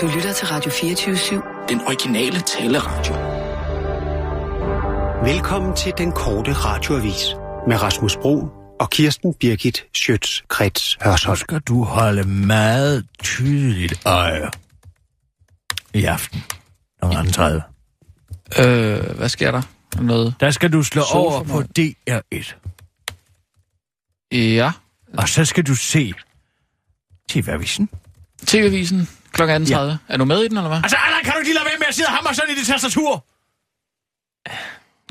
Du lytter til Radio 24-7. Den originale taleradio. Velkommen til den korte radioavis med Rasmus Bro og Kirsten Birgit Schøtz-Krets Så Hørsholm. skal du holde meget tydeligt øje i aften kl. 18.30. Øh, hvad sker der? Noget? Der skal du slå over på mode. DR1, Ja. og så skal du se TV-avisen. TV-avisen kl. 18.30. Ja. Er du med i den, eller hvad? Altså, Allan, kan du ikke lige lade være med at sidde og hamre sådan i dit tastatur?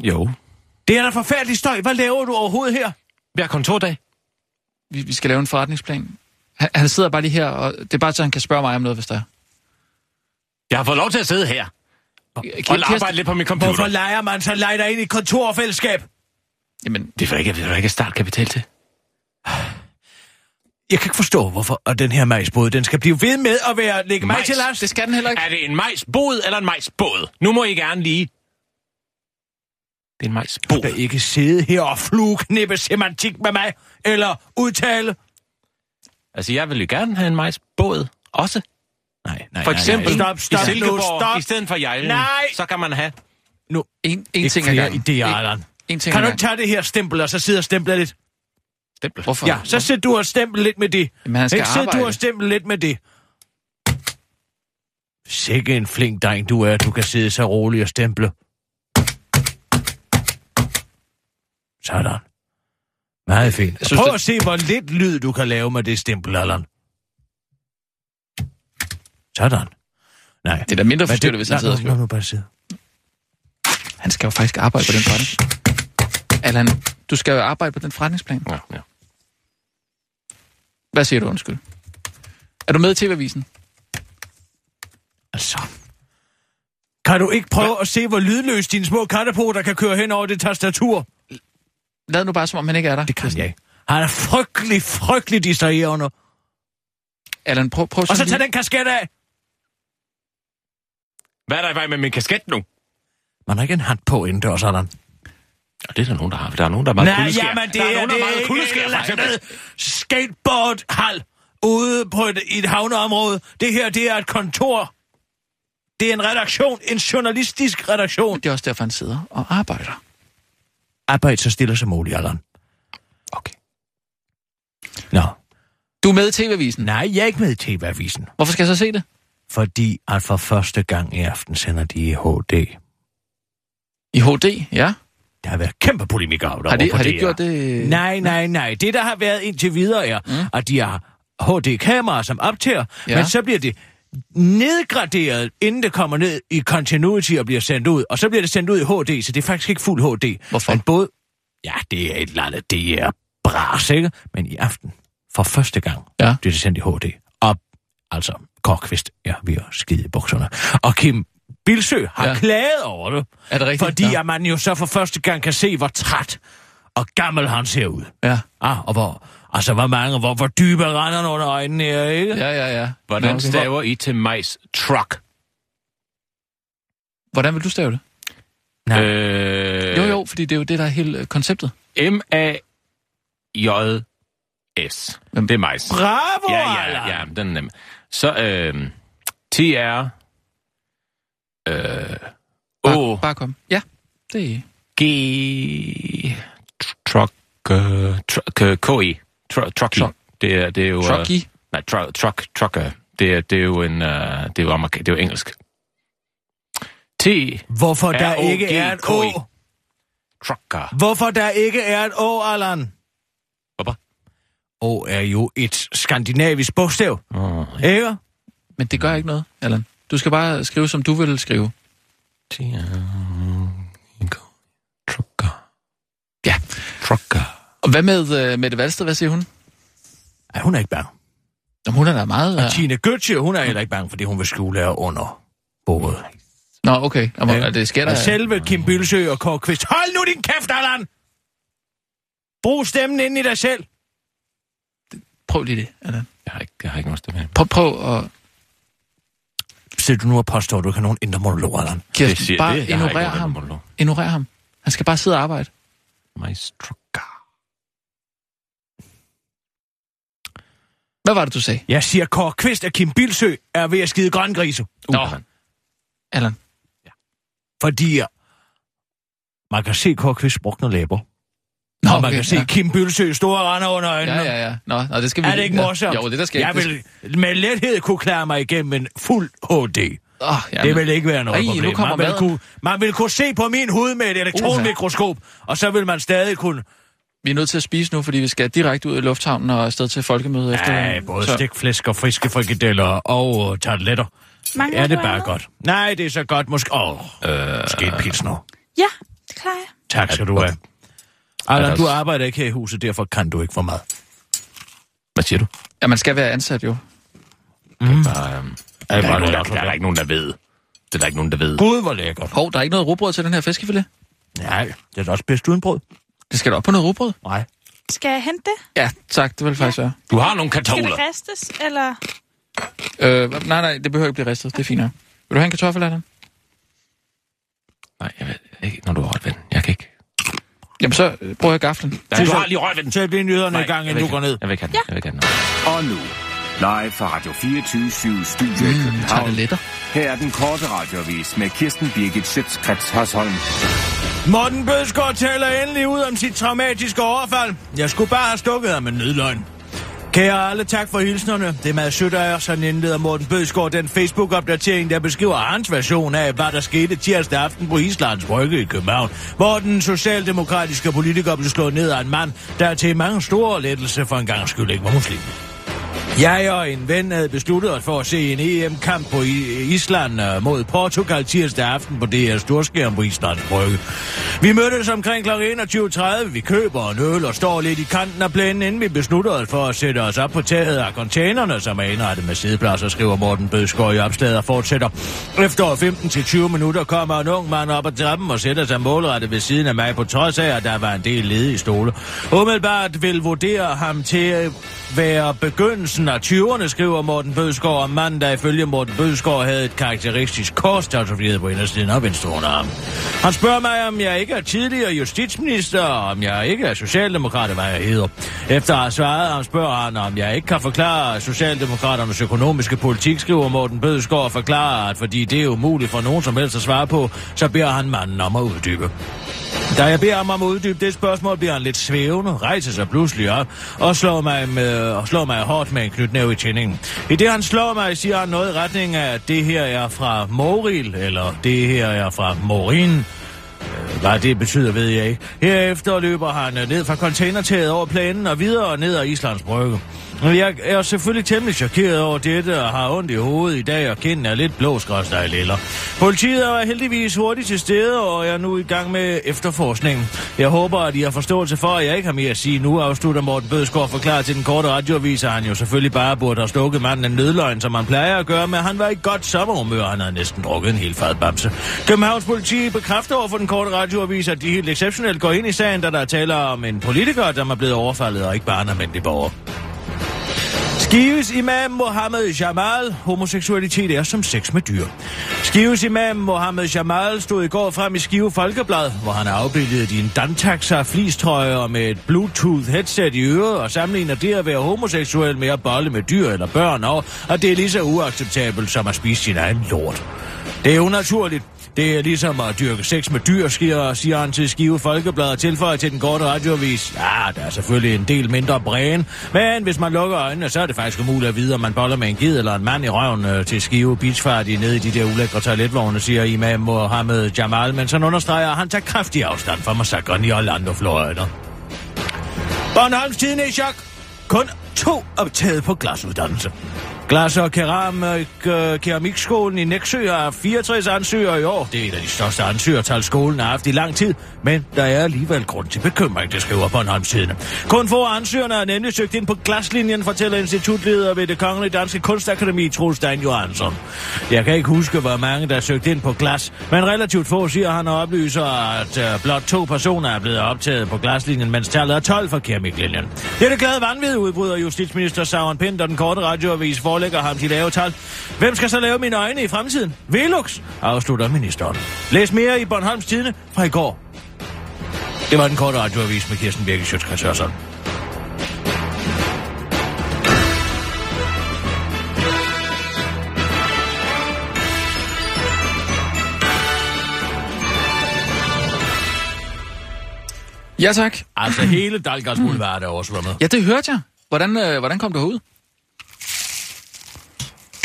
Jo. Det er da forfærdelig støj. Hvad laver du overhovedet her? Hver kontordag. Vi, vi skal lave en forretningsplan. Han, han sidder bare lige her, og det er bare så, han kan spørge mig om noget, hvis der er. Jeg har fået lov til at sidde her. Og, og arbejde lidt på min computer. Hvorfor leger man så leger ind i kontorfællesskab? Jamen, Det er ikke, det er ikke startkapital til. Jeg kan ikke forstå, hvorfor og den her majsbåd, den skal blive ved med at være lægge mig Majs. til last. det skal den heller ikke. Er det en majsbod eller en majsbåd? Nu må I gerne lige... Det er en Du majsbod. skal ikke sidde her og flueknippe semantik med mig, eller udtale. Altså, jeg vil jo gerne have en majsbåd også. Nej, nej, For eksempel Stop, stop i Silkeborg, stop. i stedet for Jejlen, Nej. så kan man have... Nu, En, en ikke ting ad flere gangen. idéer, En-. En ting Kan du ikke tage det her stempel, og så sidde og stemple lidt? Stempel. Hvorfor? Ja, så sidder du og stempel lidt med det. Jamen, han skal Ikke sidder du arbejde. og stempel lidt med det. Sikke en flink dreng du er, du kan sidde så roligt og stemple. Sådan. Meget fint. Jeg synes, Prøv det- at se, hvor lidt lyd du kan lave med det stempel, Allan. Sådan. Nej. Det er da mindre Men forstyrrende, hvis han nej, sidder og nu- skriver. nu bare sidde. Han skal jo faktisk arbejde på den forretning. Allan, du skal jo arbejde på den forretningsplan. Ja, ja. Hvad siger du, undskyld? Er du med i TV-avisen? Altså. Kan du ikke prøve at se, hvor lydløs dine små kattepoter kan køre hen over det tastatur? Lad nu bare, som om han ikke er der. Det kan jeg ikke. Han er frygtelig, frygtelig distraherende. Allan, prøv, prøv Og så tag den kasket af. Hvad er der i vej med min kasket nu? Man har ikke en hand på indendørs, sådan. Ja, det er der nogen, der har. Der er nogen, der er meget Nej, kuldeskær. jamen det der er, er nogen, der er er meget kuldeskær, skateboardhal ude på et, et havneområde. Det her, det er et kontor. Det er en redaktion, en journalistisk redaktion. Det er også derfor, han sidder og arbejder. Arbejde så stille som muligt, Allan. Okay. Nå. Du er med i TV-avisen. Nej, jeg er ikke med i TV-avisen. Hvorfor skal jeg så se det? Fordi at for første gang i aften sender de i HD. I HD, ja. Der har været kæmpe polemik af det Har de, har de gjort det? Nej, nej, nej. Det, der har været indtil videre, er, mm. at de har HD-kameraer, som optager, ja. Ja. men så bliver det nedgraderet, inden det kommer ned i continuity og bliver sendt ud. Og så bliver det sendt ud i HD, så det er faktisk ikke fuld HD. Hvorfor? Men både... Ja, det er et eller andet, det er bras, ikke? Men i aften, for første gang, Ja. bliver det sendt i HD. Og altså, Korkvist er ved at skide i bukserne. Og Kim Bilsø har ja. Klaget over det. Er det rigtigt? Fordi Ja. at man jo så for første gang kan se, hvor træt og gammel han ser ud. Ja, Ah, og hvor, altså hvor mange, hvor, hvor dybe render under øjnene er, ikke? Ja. ja, ja. Hvordan Nå, okay. staver I til majs truck? Hvordan vil du stave det? Nej. Øh, Jo, jo, fordi det er jo det, der er hele øh, konceptet. M-A-J-S. Det er majs. Bravo, Ja, ja, ja, den er nem. Så, øh, T-R... Øh, Bare, O, bare kom. Ja, det er... G... Truck... øh, Truck... øh, K-I. Tru- Trucky. Truck. Det er, det er jo... Trucky. Nej, tru- truck, trucker. Det er, det er jo en... Uh, det er jo, amerika- det er jo engelsk. T... Hvorfor der ikke er et Å? R-O-G-K-I. Trucker. Hvorfor der ikke er et Å, Allan? Hvorfor? Å er jo et skandinavisk bogstav, Oh, ikke? Men det gør ikke noget, Allan. Du skal bare skrive, som du vil skrive. Trucker. Ja. Trucker. Og hvad med uh, Mette Valsted? Hvad siger hun? Ej, hun er ikke bange. Jamen, hun er da meget... Og Uh... Tine Götze, hun er heller ikke bange, fordi hun vil skjule her under bordet. Nå, okay. Jamen, Ja. ja. det sker der... Og selve Kim Bilsø og Kåre Kvist. Hold nu din kæft, Allan! Brug stemmen ind i dig selv. Prøv lige det, Allan. Jeg har ikke, jeg har ikke nogen stemme. Prøv, prøv at... Så du nu og påstår, at du kan nogen indre monolog, Allan. Kirsten, bare det. Ignorer ham. monolog. Ignorer ham. Han skal bare sidde og arbejde. Trucker. Hvad var det, du sagde? Jeg siger, Kåre Kvist af Kim Bilsø er ved at skide grøngrise. Nå. Allan. Fordi man kan se Kåre Kvist brugne læber. Nå, Og man kan se ja. Kim Bilsø store render under øjnene. Ja, ja, ja. Nå, nå, det skal vi Er det ikke ja. morsomt? Jo, det der skal Jeg vil med lethed kunne klare mig igennem en fuld HD. Oh, ja, Det vil ikke være noget Ej, nu problem. kommer Man vil, kunne, man vil kunne se på min hud med et elektronmikroskop, og så vil man stadig kunne... Vi er nødt til at spise nu, fordi vi skal direkte ud i lufthavnen og afsted til folkemødet efter. Nej, både Så- stikflæsk og friske frikadeller og øh, tarteletter. Mangler Er det du bare andet? godt? Nej, det er så godt. Måske... Åh, øh, måske en pilsner. Ja, det klarer jeg. Tak skal du have. Allan, du arbejder ikke her i huset, derfor kan du ikke for meget. Hvad siger du? Ja, man skal være ansat jo. Mm. Bare, øhm, der, er bare ikke nogen, noget, der, er ikke nogen, der ved. Det er der ikke nogen, der ved. Gud, hvor lækkert. Hov, der er ikke noget rugbrød til den her fiskefilet. Nej, det er da også bedst uden brød. Det skal da op på noget rugbrød. Nej. Skal jeg hente det? Ja, tak. Det vil faktisk være. Du har nogle Skal det kartofler. ristes, eller... Øh, nej, nej, det behøver ikke blive ristet. Det er fint. nok. Vil du have en kartoffel, Allan? Nej, jeg ved ikke, når du har den. Jeg kan ikke. Jamen så øh, prøv at gaflen. Nej, du har lige rørt ved den. Sæt lige nyhederne i Nej, gang, jeg inden du går ned. Jeg vil ikke have den. Jeg vil ikke have den. Og nu, live fra Radio 24 Studio i Mm, København. tarteletter. Her er den korte radiovis med Kirsten Birgit Schøtzgrads Hasholm. Morten Bødskov taler endelig ud om sit traumatiske overfald. Jeg skulle bare have stukket ham med nødløgn. Kære alle, tak for hilsnerne. Det er meget sødt af jer, sådan indleder Morten Bødskov den Facebook-opdatering, der beskriver hans version af, hvad der skete tirsdag aften på Islands Brygge i København, hvor den socialdemokratiske politiker blev slået ned af en mand, der til mange store lettelse for en gang skyld ikke var muslim. Jeg og en ven havde besluttet os for at se en EM-kamp på Island øh, mod Portugal tirsdag aften på DR Storskærm på Islands Brygge. Vi mødtes omkring kl. 21.30. Vi køber en øl og står lidt i kanten af plænen, inden vi beslutter os for at sætte os op på taget af containerne, som er indrettet med sidepladser, skriver Morten Bødskov i opslaget og fortsætter. Efter 15-20 minutter kommer en ung mand op ad trappen og sætter sig målrettet ved siden af mig, på trods af, at der var en del ledige stole. Umiddelbart vil vurdere ham til at være begyndelsen af 20'erne, skriver Morten Bødskov om manden, der ifølge Morten Bødskov havde et karakteristisk kors tatoveret på indersiden af venstre underarm. Han spørger mig, om jeg ikke er tidligere justitsminister, og om jeg ikke er socialdemokrat, hvad jeg hedder. Efter at have svaret ham, spørger han, om jeg ikke kan forklare Socialdemokraternes økonomiske politik, skriver Morten Bødskov og forklarer, at fordi det er umuligt for nogen som helst at svare på, så beder han manden om at uddybe. Da jeg beder ham om at uddybe det spørgsmål, bliver han lidt svævende, rejser sig pludselig op og slår mig, med, og slår mig hårdt med en knytnæve i tændingen. I det han slår mig, siger han noget i retning af, at det her er fra Moril, eller det her er fra Morin. Øh, hvad det betyder, ved jeg ikke. Herefter løber han øh, ned fra containertaget over planen og videre ned ad Islands Brygge. Men Jeg er selvfølgelig temmelig chokeret over dette og har ondt i hovedet i dag, og kinden er lidt blå eller. liller. Politiet er heldigvis hurtigt til stede, og jeg er nu i gang med efterforskningen. Jeg håber, at I har forståelse for, at jeg ikke har mere at sige nu, afslutter Morten Bødskov forklarer til den korte radioavis, at han jo selvfølgelig bare burde have stukket manden en nødløgn, som han plejer at gøre, men han var i godt sommerhumør, han havde næsten drukket en hel fad bamse. Københavns politi bekræfter over for den korte radioavis, at de helt exceptionelt går ind i sagen, da der taler om en politiker, der er blevet overfaldet, og ikke bare en almindelig borger. Skives imam Mohammed Jamal. Homoseksualitet er som sex med dyr. Skives imam Mohammed Jamal stod i går frem i Skive Folkeblad, hvor han er afbildet i en Dantaxa flistrøje og med et Bluetooth headset i øret og sammenligner det at være homoseksuel med at bolle med dyr eller børn og at det er lige så uacceptabelt som at spise sin egen lort. Det er unaturligt. Det er ligesom at dyrke sex med dyr, siger, siger han til Skive Folkeblad og tilføjer til den korte radiovis. Ja, der er selvfølgelig en del mindre bræn, men hvis man lukker øjnene, så er det faktisk umuligt at vide, om man boller med en gid eller en mand i røven øh, til Skive Beachparty nede i de der ulækre toiletvogne, siger imam Mohammed Jamal, men så understreger, at han tager kraftig afstand fra massakren i Orlando, Florida. Bornholms tiden er i chok. Kun to optaget på glasuddannelse. Glas- og keramik, øh, øh keramikskolen i Næksø har 64 ansøgere i år. Det er et af de største ansøgertal, skolen har haft i lang tid. Men der er alligevel grund til bekymring, det skriver Bornholms Tidende. Kun få ansøgerne er nemlig søgt ind på glaslinjen, fortæller institutleder ved det Kongelige Danske Kunstakademi, Troels Dan Johansson. Jeg kan ikke huske, hvor mange der er søgt ind på glas, men relativt få, siger han og oplyser, at øh, blot to personer er blevet optaget på glaslinjen, mens tallet er 12 for keramiklinjen. Det er det glade vanvid, udbryder justitsminister Sauron Pind, og den korte radioavis aflægger ham de lave tal. Hvem skal så lave mine øjne i fremtiden? Velux, afslutter ministeren. Læs mere i Bornholms Tidene fra i går. Det var den korte radioavis med Kirsten Birke Sjøtskrets Ja, tak. Altså hele Dalgards Boulevard er oversvømmet. Ja, det hørte jeg. Hvordan, øh, hvordan kom du ud?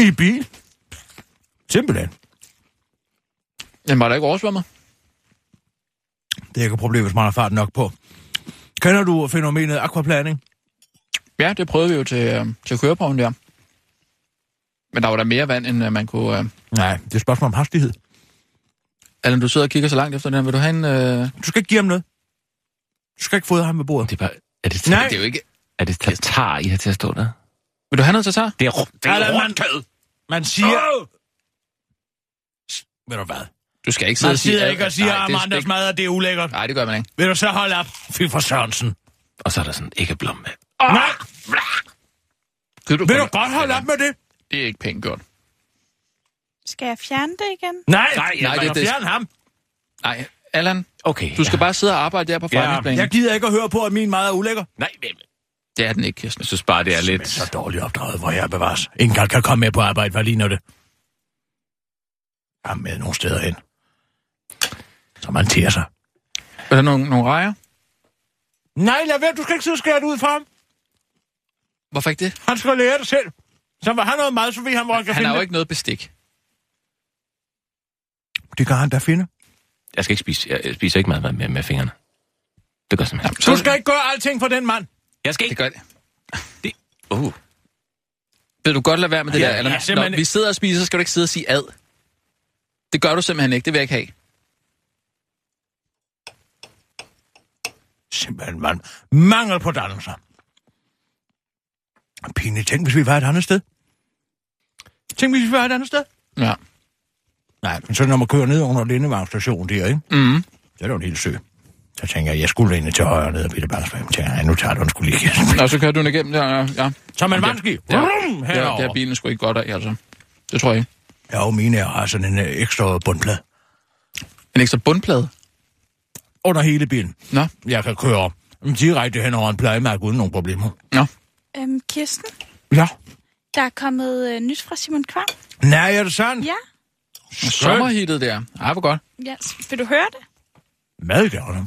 I bil. Simpelthen. Den var der ikke oversvømmet. Det er ikke et problem, hvis man har fart nok på. Kender du fænomenet aquaplaning? Ja, det prøvede vi jo til, øh, til køreprøven der. Men der var der mere vand, end øh, man kunne... Øh... Nej, det er et spørgsmål om hastighed. Allan, du sidder og kigger så langt efter den her. Vil du have en... Øh... Du skal ikke give ham noget. Du skal ikke fodre ham med bordet. Det er bare... Er det, Nej. Det er jo ikke... Er det tatar, I har til at stå der? Vil du have noget tatar? Det er, det er man- rundkød. Man siger... Oh! Ved du hvad? Du skal ikke sidde Man og sige... sidder ikke og siger, Nej, at er spæk- mad, at det er ulækkert. Nej, det gør man ikke. Vil du så holde op? Fy for Sørensen. Og så er der sådan ikke blom med. Nej, Kan du, vil du godt holde op med det? Det er ikke pænt gjort. Skal jeg fjerne det igen? Nej, Nej, nej, det- det, fjerne ham. Nej, Allan, Okay. du skal bare sidde og arbejde der på Ja, forretningsplanen. Jeg gider ikke at høre på, at min mad er ulækker. Nej, det, Det er den ikke, Kirsten. jeg synes bare, det er lidt... Så dårligt opdraget, hvor jeg bevares. Ingen gang kan komme med på arbejde, hvad ligner det? Jeg med nogle steder hen. Så man tærer sig. Er der nogle, nogle rejer? Nej, lad være, du skal ikke sidde og skære det ud for ham. Hvorfor ikke det? Han skal lære det selv. Så var han noget mad, så ved han, hvor han kan Han finde har jo det. ikke noget bestik. Det kan han da finde. Jeg skal ikke spise, jeg spiser ikke mad med, med, med fingrene. Det gør simpelthen. Du skal ikke gøre alting for den mand. Jeg skal Det ikke... gør det. Uh. Vil du godt lade være med det Ja, der? ja, Allan? simpelthen Når vi sidder og spiser, så skal du ikke sidde og sige ad. Det gør du simpelthen ikke. Det vil jeg ikke have. Simpelthen, mand. Mangel på dannelser. Pinligt. Tænk, hvis vi var et andet sted. Tænk, hvis vi var et andet sted. Ja. Nej, men så når man kører ned under Lindevang station der, ikke? Mm. Så er det jo en hel sø. Så tænker jeg, jeg skulle ind til højre ned ad Peter Bangsvej. Jeg tænker, jeg, nu tager du en skulle lige. Og så kører du den igennem der. Ja. ja. Som en. Det, er- Vrum, det er bilen sgu ikke godt af, altså. Det tror jeg ikke. Ja, og mine har sådan en øh, ekstra bundplade En ekstra bundplade. under hele bilen. Nå. Jeg kan køre direkte hen over en plejemærke uden nogen problemer. Nå. Øhm, Kirsten, Ja. der er kommet øh, nyt fra Simon Kvam. Nej, er det sandt? Ja, Sommerhittet der. Ej, hvor godt. ja. Vil du høre det? Madgaverne.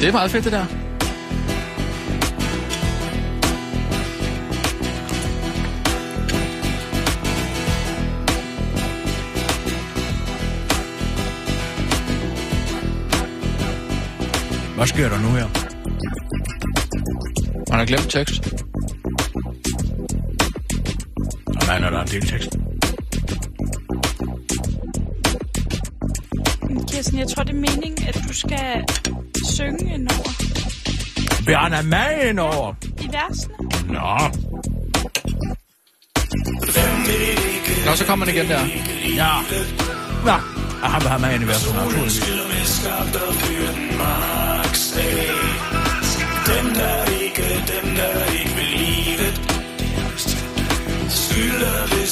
Det er meget fedt, det der. Hvad sker der nu her? Man har glemt tekst. Og man er der en del tekst. Kirsten, jeg tror, det er meningen, at du skal synge indover Bjørn er med ind over. i versene. Nå, Nå, så kommer den igen der. ja. Nå, og ham vil have med ind i versen, naturligvis. Det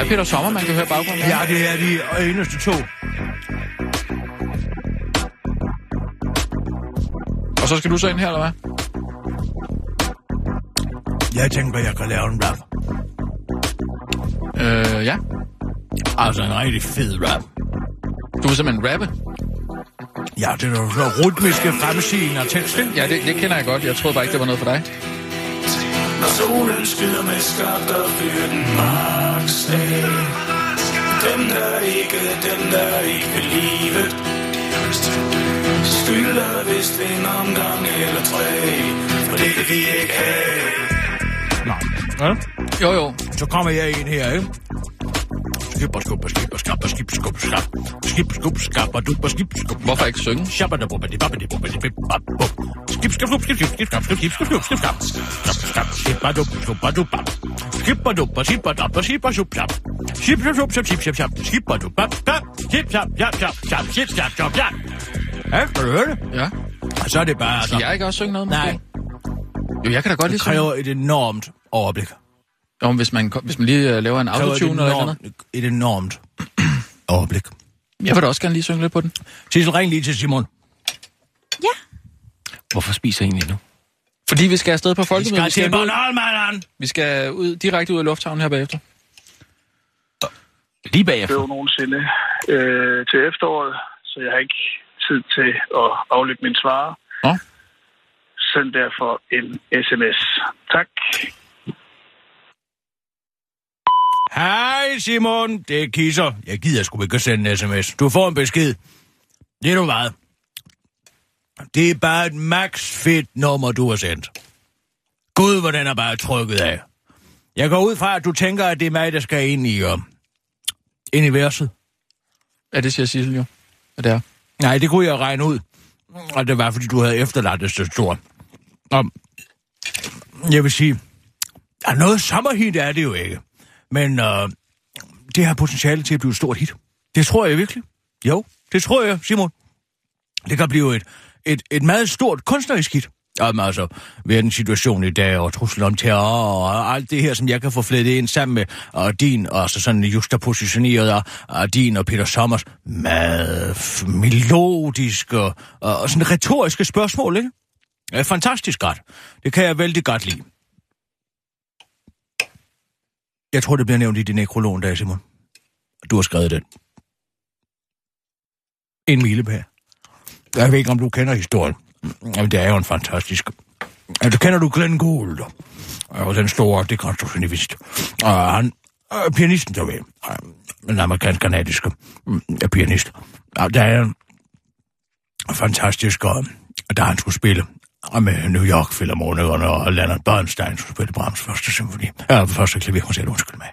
er Peter Sommer, man kan høre baggrunden. Ja, det er de eneste to. Og så skal du så ind her, eller hvad? Jeg tænker, jeg kan lave en rap. Øh, ja. Altså en rigtig fed rap. Du vil simpelthen rappe? Ja, det er jo rytmiske fremsigning af teksten. Ja, det, det kender jeg godt. Jeg troede bare ikke, det var noget for dig. Når solen skyder med skabt og byrden maks af Dem der ikke, dem der ikke vil livet Skylder vist en omgang eller tre For det kan vi ikke have Nej. Ja? Jo, jo. Så kommer jeg ind her, ikke? skip og Hvorfor ikke synge? Shabba da bubba di bubba di bubba di bip bap bup. Skib skab skub skib skib skib skab skib skib skib skib skab. Skab skab skib og dub skub og dub bap. Skib og dub og skib og dab og skib og skub skab. Skib skab skub skib skib skab. Skib og dub bap bap. Skib skab skab skab skab skib skab skab skab. Ja, kan så er det bare... Skal jeg ikke også synge noget? Nej. Jo, jeg kan da godt lide Det kræver et enormt overblik. Jo, men hvis man, hvis man lige øh, laver en Det autotune eller noget. enormt, et enormt overblik. Jeg vil da også gerne lige synge lidt på den. Sissel, ring lige til Simon. Hvorfor spiser I egentlig nu? Fordi vi skal afsted på Vi folkemødet. skal Vi skal, til ud, Bornholm, mand. vi skal ud, direkte ud af lufthavnen her bagefter. Lige bagefter. blev nogensinde øh, til efteråret, så jeg har ikke tid til at aflytte min svar. Nå. Send derfor en sms. Tak. Hej Simon, det er Kisser. Jeg gider sgu ikke at sende en sms. Du får en besked. Det er du hvad? Det er bare et max fedt nummer, du har sendt. Gud, hvor den er bare trykket af. Jeg går ud fra, at du tænker, at det er mig, der skal ind i, uh, ind i verset. Ja, det siger Sissel jo. Og det er. Nej, det kunne jeg regne ud. Og det var, fordi du havde efterladt det så stort. Og jeg vil sige, ja, noget sommerhit er det jo ikke. Men øh, det har potentiale til at blive et stort hit. Det tror jeg virkelig. Jo, det tror jeg, Simon. Det kan blive et, et, et meget stort kunstnerisk hit. Om altså, verdens situation i dag, og truslen om terror, og alt det her, som jeg kan få flettet ind sammen med og din, og så sådan justapositioneret af, af din og Peter Sommers meget melodiske og, og sådan retoriske spørgsmål, ikke? Ja, fantastisk godt. Det kan jeg vældig godt lide. Jeg tror, det bliver nævnt i din nekrolog dag, Simon. Du har skrevet den. En milepæl. Jeg ved ikke, om du kender historien. Jamen, det er jo en fantastisk... Altså, kender du Glenn Gould? Og den store dekonstruktionist. Og han er pianisten, der ved. En amerikansk-kanadisk mm, pianist. Og der er en fantastisk... Øh, Og da han skulle spille og med New York Philharmonikerne og Leonard Bernstein, som spillede Brahms første symfoni. Ja, første klaverkoncert, undskyld mig.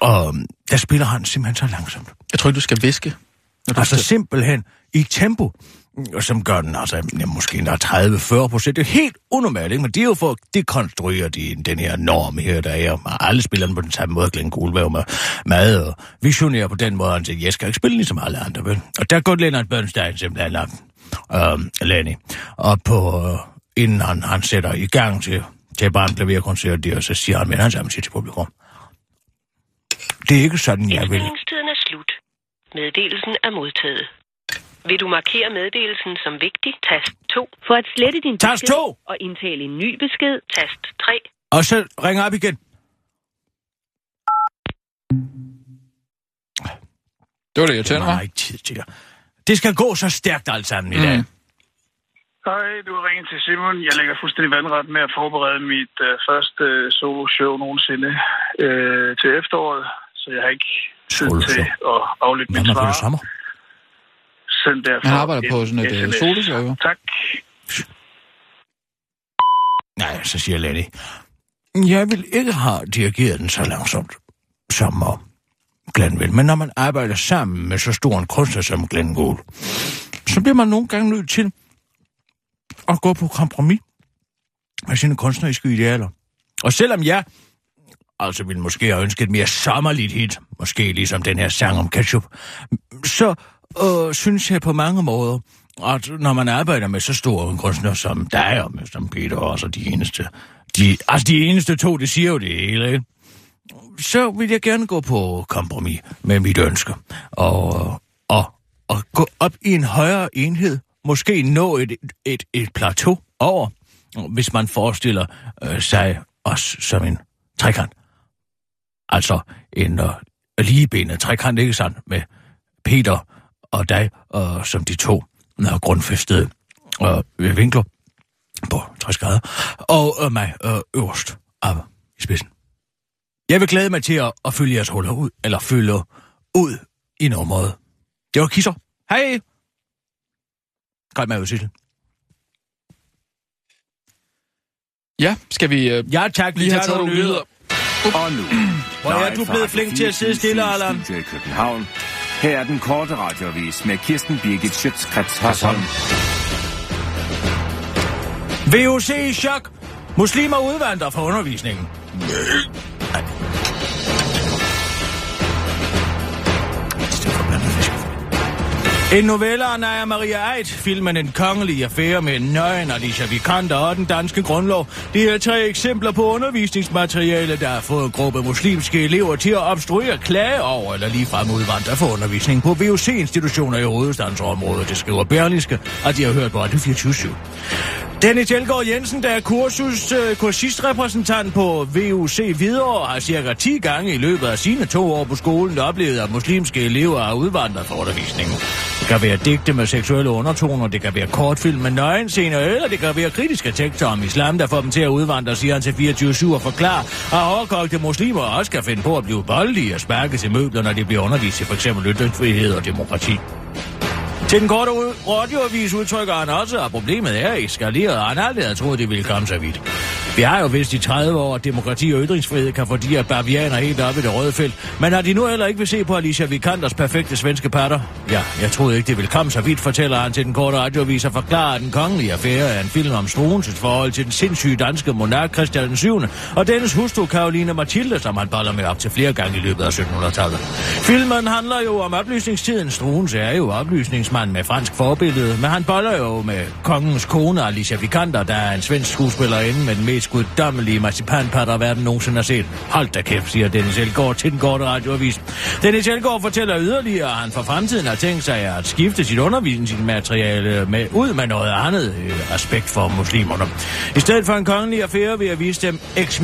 Og der spiller han simpelthen så langsomt. Jeg tror ikke, du skal viske. Du Altså skal... simpelthen i tempo, som gør den altså ja, måske endda 30-40 procent. Det er helt unormalt, ikke? men det er jo for at dekonstruere de, den her norm her, der er. Og alle spiller den på den samme måde. Glenn jo med, meget og visionær på den måde. Han siger, jeg skal ikke spille ligesom alle andre, vel? Og der går Leonard Bernstein simpelthen langt. Øh, Lenny. Og på, øh, inden han, han sætter i gang til, til bare en klaverkoncert, der, så siger han, men han sammen til publikum. Det er ikke sådan, jeg vil. Indspilningstiden er slut. Meddelelsen er modtaget. Vil du markere meddelelsen som vigtig? Tast 2. For at slette din Tast besked 2. og indtale en ny besked, tast 3. Og så ringer op igen. Det var det Det irriterende, har var. ikke tid til det. Det skal gå så stærkt alt sammen i dag. Mm. Hej, du har ringet til Simon. Jeg lægger fuldstændig vandret med at forberede mit øh, første øh, solo-show nogensinde øh, til efteråret, så jeg har ikke tid til at aflytte for svar. det sommer. Send derfor Han arbejder på sådan et, øh, SMS. soloshow. Tak. Nej, så siger Lenny. Jeg vil ikke have dirigeret den så langsomt, som uh, Glenn vil. Men når man arbejder sammen med så stor en kunstner som Glenn Gould, så bliver man nogle gange nødt til at gå på kompromis med sine kunstneriske idealer. Og selvom jeg altså ville måske have ønsket et mere sommerligt hit, måske ligesom den her sang om ketchup, så øh, synes jeg på mange måder, at når man arbejder med så store kunstnere som dig og med som Peter også de eneste, de, altså de eneste to, det siger jo det hele, ikke? så vil jeg gerne gå på kompromis med mit ønske. Og, og, og gå op i en højere enhed. Måske nå et, et, et plateau over, hvis man forestiller øh, sig os som en trekant. Altså en øh, ligebenet trekant, ikke sandt? Med Peter og dig øh, som de to øh, grundfæstede øh, vinkler på 60 grader. Og øh, mig øh, øverst af i spidsen. Jeg vil glæde mig til at, at følge jeres huller ud, eller følge ud i nummeret. Det var Kisser. Hej! Godt med, Sissel. Ja, skal vi øh, Ja, tak. Vi lige have taget nogle nyheder? Og nu, Hvor er du blevet flink til at sidde stille, 24syv Allan? I København. Her er den korte radiovis med Kirsten Birgit Schøtzgrads Hasholm. VUC i chok. Muslimer udvandrer fra undervisningen. En novelle af Naja Maria Eid, filmen En kongelig affære med nøgen Alicia Vikander og den danske grundlov. Det er tre eksempler på undervisningsmateriale, der har fået en gruppe muslimske elever til at obstruere, klage over eller ligefrem udvandre for undervisning på VUC-institutioner i hovedstadsområdet. Det skriver Berlingske, og de har hørt på Radio 24 Dennis Elgaard Jensen, der er kursus, uh, på VUC Hvidovre, har cirka 10 gange i løbet af sine to år på skolen oplevet, at muslimske elever har udvandret for undervisningen. Det kan være digte med seksuelle undertoner, det kan være kortfilm med nøgenscener, eller det kan være kritiske tekster om islam, der får dem til at udvandre, siger han til 24 og forklarer, at overkogte muslimer også kan finde på at blive boldige og sparke til møbler, når de bliver undervist i f.eks. ytringsfrihed og demokrati. Til den korte radioavis udtrykker han også, at problemet er eskaleret, og han aldrig havde troet, det ville komme så vidt. Vi har jo vist i 30 år, at demokrati og ytringsfrihed kan få de her bavianer helt op i det røde felt. Men har de nu heller ikke vil se på Alicia Vikanders perfekte svenske patter? Ja, jeg troede ikke, det ville komme så vidt, fortæller han til den korte radioavis og forklarer, at den kongelige affære er en film om Struenses forhold til den sindssyge danske monark Christian den 7. og dennes hustru Karoline Mathilde, som han baller med op til flere gange i løbet af 1700-tallet. Filmen handler jo om oplysningstiden. Struens er jo oplysningsmand med fransk forbillede, men han boller jo med kongens kone Alicia Vikander, der er en svensk skuespillerinde med den mest guddommelige marcipanpatter, verden nogensinde har set. Hold da kæft, siger Dennis Elgård til den korte radioavis. Dennis Elgård fortæller yderligere, at han for fremtiden har tænkt sig at skifte sit undervisningsmateriale med, ud med noget andet øh, respekt for muslimerne. I stedet for en kongelig affære vil jeg vise dem ex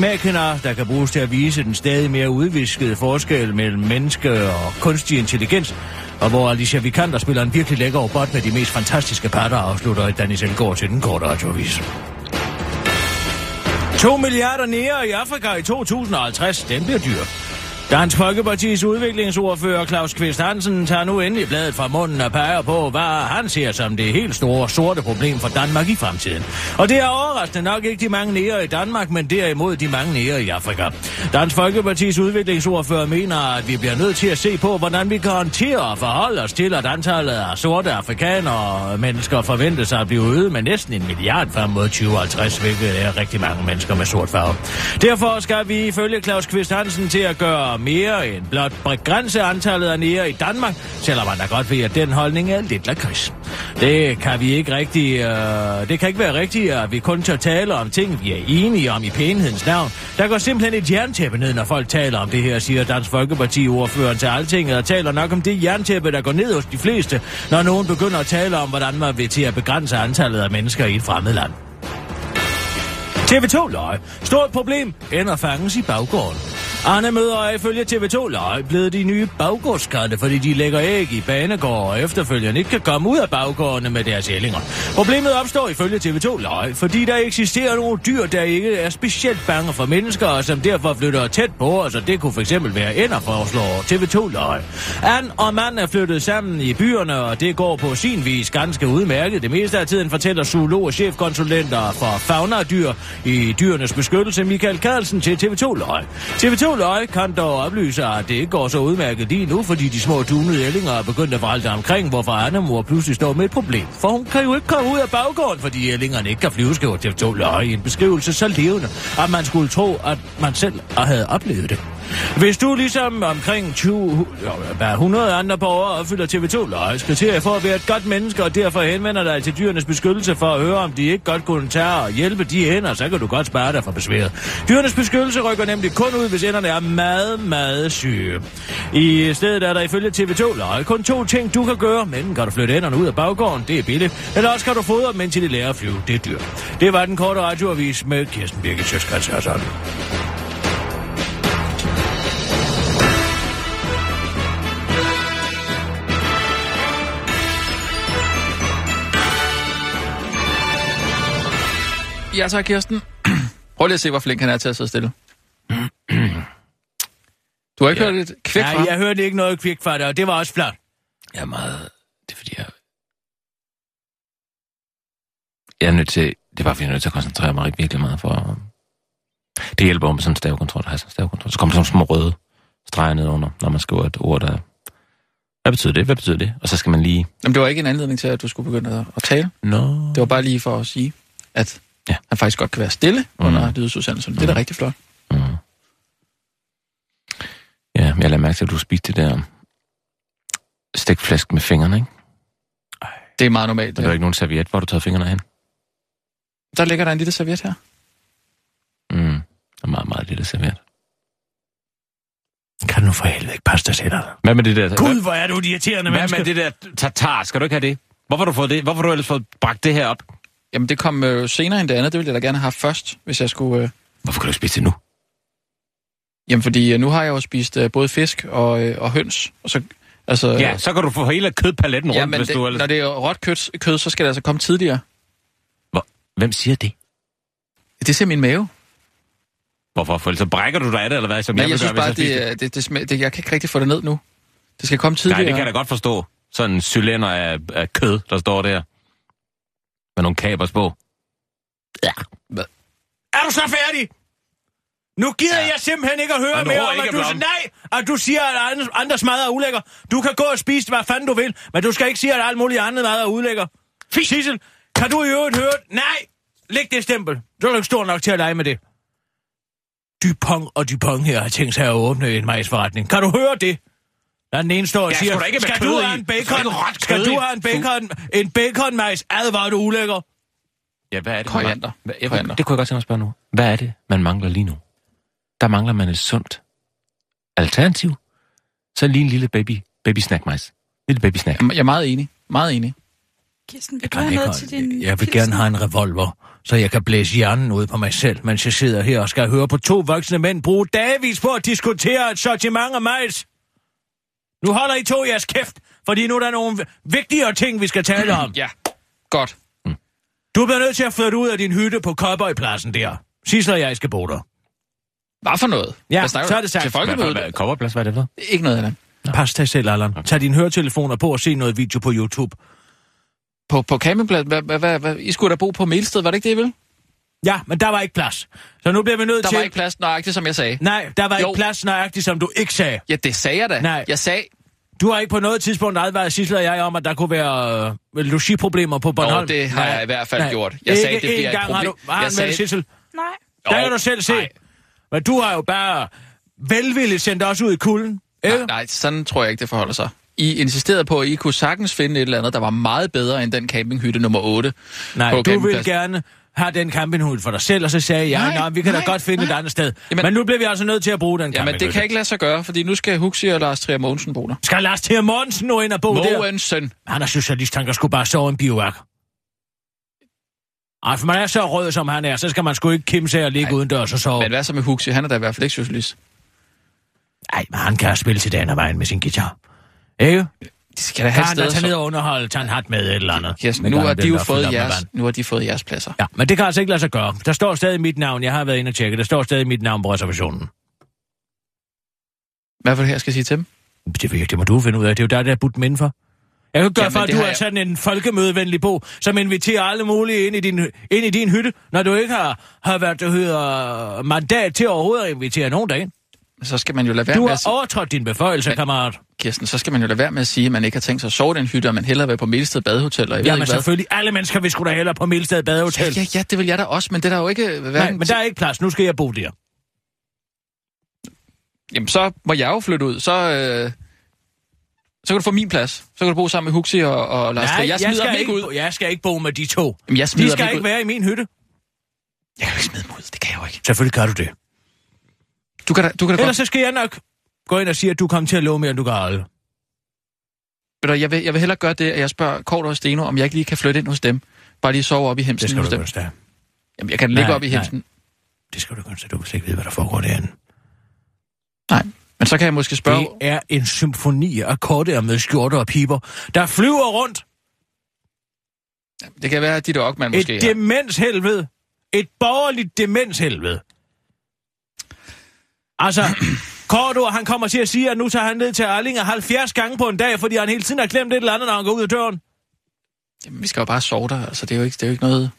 der kan bruges til at vise den stadig mere udviskede forskel mellem menneske og kunstig intelligens, og hvor Alicia Vikander spiller en virkelig lækker robot med de mest fantastiske patter, afslutter Dennis Elgård til den korte radioavis. 2 milliarder nære i Afrika i 2050, den bliver dyr. Dansk Folkepartis udviklingsordfører Claus Kvist Hansen tager nu endelig bladet fra munden og peger på, hvad han ser som det helt store sorte problem for Danmark i fremtiden. Og det er overraskende nok ikke de mange nære i Danmark, men derimod de mange nære i Afrika. Dansk Folkepartis udviklingsordfører mener, at vi bliver nødt til at se på, hvordan vi kan håndtere og forholde os til, at antallet af sorte afrikanere mennesker forventes at blive øget med næsten en milliard frem mod 2050, hvilket er rigtig mange mennesker med sort farve. Derfor skal vi ifølge Claus Kvist Hansen til at gøre mere end blot begrænse antallet af nære i Danmark, selvom man da godt ved, at den holdning er lidt lakrids. Det kan vi ikke rigtig... Øh, det kan ikke være rigtigt, at vi kun tør tale om ting, vi er enige om i pænhedens navn. Der går simpelthen et jerntæppe ned, når folk taler om det her, siger Dansk Folkeparti-ordføreren til Altinget, og taler nok om det jerntæppe, der går ned hos de fleste, når nogen begynder at tale om, hvordan man vil til at begrænse antallet af mennesker i et fremmed land. TV2 løg. Stort problem ender fanges i baggården. Anne møder er ifølge TV2 løg blevet de nye baggårdskatte, fordi de lægger æg i banegård og efterfølgende ikke kan komme ud af baggårdene med deres ællinger. Problemet opstår ifølge TV2 løg, fordi der eksisterer nogle dyr, der ikke er specielt bange for mennesker, og som derfor flytter tæt på os, og det kunne fx være ender, foreslår TV2 løg. Anne og mand er flyttet sammen i byerne, og det går på sin vis ganske udmærket. Det meste af tiden fortæller zoolog og chefkonsulenter for faunadyr i dyrenes beskyttelse Michael Carlsen til TV2 løg. TV2 Løg kan dog oplyse, at det ikke går så udmærket lige nu, fordi de små dunede ællinger er begyndt at vralde omkring, hvorfor Annemor pludselig står med et problem. For hun kan jo ikke komme ud af baggården, fordi ællingerne ikke kan flyve, skriver TV2 Løg i en beskrivelse så levende, at man skulle tro, at man selv havde oplevet det. Hvis du ligesom omkring 20, 100 andre borgere opfylder TV2 Løgs kriterier for at være et godt menneske, og derfor henvender dig til dyrenes beskyttelse for at høre, om de ikke godt kunne tage og hjælpe de hænder, så kan du godt spare dig for besværet. Dyrenes beskyttelse rykker nemlig kun ud, hvis hænderne er meget, meget syge. I stedet er der ifølge TV2 kun to ting, du kan gøre. Men kan du flytte hænderne ud af baggården, det er billigt. Eller også kan du fodre dem, indtil de lærer at flyve. Det er dyrt. Det var den korte radioavis med Kirsten Birgit Sjøskrets Ja, tak, Kirsten. Prøv lige at se, hvor flink han er til at sidde stille. Du har ikke ja. hørt et kvæk fra Nej, jeg hørte ikke noget kvæk fra det, og det var også flot. Jeg er meget... Det er fordi, jeg... Jeg er nødt til... Det er bare fordi, jeg er nødt til at koncentrere mig virkelig meget for... Det hjælper med sådan en stavekontrol, at have sådan en stavekontrol. Så kommer sådan små røde streger ned under, når man skriver et ord, der... Hvad betyder det? Hvad betyder det? Og så skal man lige... Jamen, det var ikke en anledning til, at du skulle begynde at tale. Nå. No. Det var bare lige for at sige, at Ja. Han faktisk godt kan være stille mm. under lydsudsendelsen. Det er da rigtig flot. Mm. Ja, jeg lader mærke til, at du spiste det der stikflæsk med fingrene, ikke? Det er meget normalt. Der er Ja. jo ikke nogen serviet, hvor du tager fingrene hen. Der ligger der en lille serviet her. Mm. Der er meget, meget lille serviet. Kan du nu for helvede ikke passe dig til dig? Hvad med det der? Gud, hvor er du irriterende Hvad menneske. med det der tartar? Skal du ikke have det? Hvorfor har du fået det? Hvorfor har du ellers fået bragt det her op? Jamen, det kom øh, senere end det andet. Det ville jeg da gerne have haft først, hvis jeg skulle... Øh... Hvorfor kan du ikke spise det nu? Jamen, fordi øh, nu har jeg jo spist øh, både fisk og, øh, og høns. Og så, altså, Ja, så kan du få hele kødpaletten rundt, ja, men hvis det, du ellers... når det er råt kød, kød, så skal det altså komme tidligere. Hvem siger det? Det ser min mave. Hvorfor? For så brækker du dig af det, eller hvad? Som Men jeg, jeg synes gøre, bare, hvis jeg det, det, det, smag, det, jeg kan ikke rigtig få det ned nu. Det skal komme tidligere. Nej, det kan jeg da godt forstå. Sådan en cylinder af, af kød, der står der. Med nogle kabers på. Ja. Er du så færdig? Nu gider ja. jeg simpelthen ikke at høre du mere om, at du, om- nej, at du siger, at andre- andres mad er ulækker. Du kan gå og spise, hvad fanden du vil, men du skal ikke sige, at alt muligt andet mad er ulækker. Sissel, kan du i øvrigt høre... Nej, læg det stempel. Så er du ikke stor nok til at lege med det. Dupont og Dupont her har tænkt sig at åbne en majsforretning. Kan du høre det? Der er den ene står og Ja, siger, skal kød du have en skal bacon? Skal du have en bacon? En baconmajs? Ad, var du ulækker. Ja, hvad er det? Koriander. Hvad, jeg, Koriander. det kunne jeg godt tænke mig at spørge nu. Hvad er det, man mangler lige nu? Der mangler man et sundt alternativ. Så lige en lille baby, baby snack majs. Lille baby snack. Jeg er meget enig. Meget enig. Kirsten, vil Jeg du have noget til din Jeg vil gerne have en revolver, så jeg kan blæse hjernen ud på mig selv, mens jeg sidder her og skal høre på to voksne mænd bruge dagvis på at diskutere et sortiment af majs. Nu holder I to jeres kæft, fordi nu er der nogle vigtigere ting, vi skal tale om. Ja, godt. Du bliver nødt til at flytte ud af din hytte på Cowboypladsen der. Sissel og jeg skal bo der. Hvad for noget? Ja, så er det sagt. Til folkemødet? Kopperplads, hvad er det for? Ikke noget af det. Pas dig selv, Allan. Tag dine høretelefoner på og se noget video på YouTube. På, på campingpladsen? Hvad, hvad, hvad? I skulle da bo på Melsted, var det ikke det, vel? Ja, men der var ikke plads. Så nu bliver vi nødt Der til... var ikke plads nøjagtigt, som jeg sagde. Nej, der var Jo. ikke plads nøjagtigt, som du ikke sagde. Ja, det sagde jeg da. Nej. Jeg sagde... Du har ikke på noget tidspunkt advaret Sissel og jeg om, at der kunne være øh, logiproblemer på Bornholm. Nå, det har jeg i hvert fald Nej. gjort. Jeg ikke sagde, det bliver et engang Har problem. du, har Jeg han sagde- Sissel? Nej. Der kan du selv se. Nej. Men du har jo bare velvilligt sendt os ud i kulden. Ikke? Nej, nej, sådan tror jeg ikke, det forholder sig. I insisterede på, at I kunne sagtens finde et eller andet, der var meget bedre end den campinghytte nummer 8. Nej, på du vil gerne have den campinghud for dig selv, og så sagde jeg, Nej, nej, vi kan da nej, godt finde nej. et andet sted. Jamen- men nu bliver vi altså nødt til at bruge den Jamen, det kan ikke lade sig gøre, fordi nu skal Huxi og Lars Trier Mogensen bo der. Skal Lars Thier Mortensen nu ind og bo der? Mogensen. Han er socialist, han kan sgu bare sove i en bivak. Ej, for man er så rød, som han er, så skal man sgu ikke kimse af at ligge udendørs og sove. Men hvad så med Huxi? Han er da i hvert fald ikke socialist. Nej, men han kan spille til dagen og vejen med sin guitar. Ikke? De skal da Kan have han da steder, tage ned og underholde, tage en hat med et eller andet. Med nu har de jo fået jeres, nu har de fået jeres pladser. Ja, men det kan altså ikke lade sig gøre. Der står stadig mit navn. Jeg har været inde og tjekke. Der står stadig mit navn på reservationen. Hvad var det her, jeg skal sige til dem? Det ved jeg, det må du finde ud af. Det er jo der, der er budt dem indenfor. Jeg kan gøre Jamen, for, at du har er jeg- sådan en folkemødevenlig bo, som inviterer alle mulige ind i din, ind i din hytte, når du ikke har, har været, det hedder, mandat til overhovedet at invitere nogen derind. Så skal man jo lade være Du med at har sige... overtrådt din beføjelse, Men- kammerat. Kirsten, så skal man jo lade være med at sige, at man ikke har tænkt sig at sove i den hytte, og man hellere vil på Melsted Badehotel, og jeg ved Jamen ikke hvad. selvfølgelig, alle mennesker vil sgu da hellere på Milsted Badehotel. Ja, ja, ja, det vil jeg da også, men det er der jo ikke... Nej, men der er ikke plads. Nu skal jeg bo der. Jamen, så må jeg jo flytte ud. Så, øh... så kan du få min plads. Så kan du bo sammen med Huxi og, og Lars Trier. Jeg smider skal ikke ud. Bo, jeg skal ikke bo med de to. Jamen, jeg smider De skal ikke ud. være i min hytte. Jeg kan jo ikke smide dem ud. Det kan jeg jo ikke. Selvfølgelig kan du det. Du kan da, du kan da Ellers godt... så skal jeg nok gå ind og sige, at du kommer til at love mere, end du kan holde. Jeg vil, jeg vil hellere gøre det, at jeg spørger Kort og Steno, om jeg ikke lige kan flytte ind hos dem. Bare lige sove op i Det hemsen skal hos du dem. gøre sted. Jamen, jeg kan ligge Nej, op i nej. hemsen. Det skal du gøre, så du vil ikke vide, hvad der foregår derinde. Nej. Men så kan jeg måske spørge... Det er en symfoni af korte med skjorter og piber, der flyver rundt. Det kan være, at Ditte Ockmann måske... Et demenshelvede. Et borgerligt demenshelvede. Altså, Korto, han kommer til at sige, at nu tager han ned til Arlinger 70 gange på en dag, fordi han hele tiden har glemt et eller andet, når han går ud af døren. Jamen, vi skal jo bare sove der. Altså, det er jo ikke, det er jo ikke noget...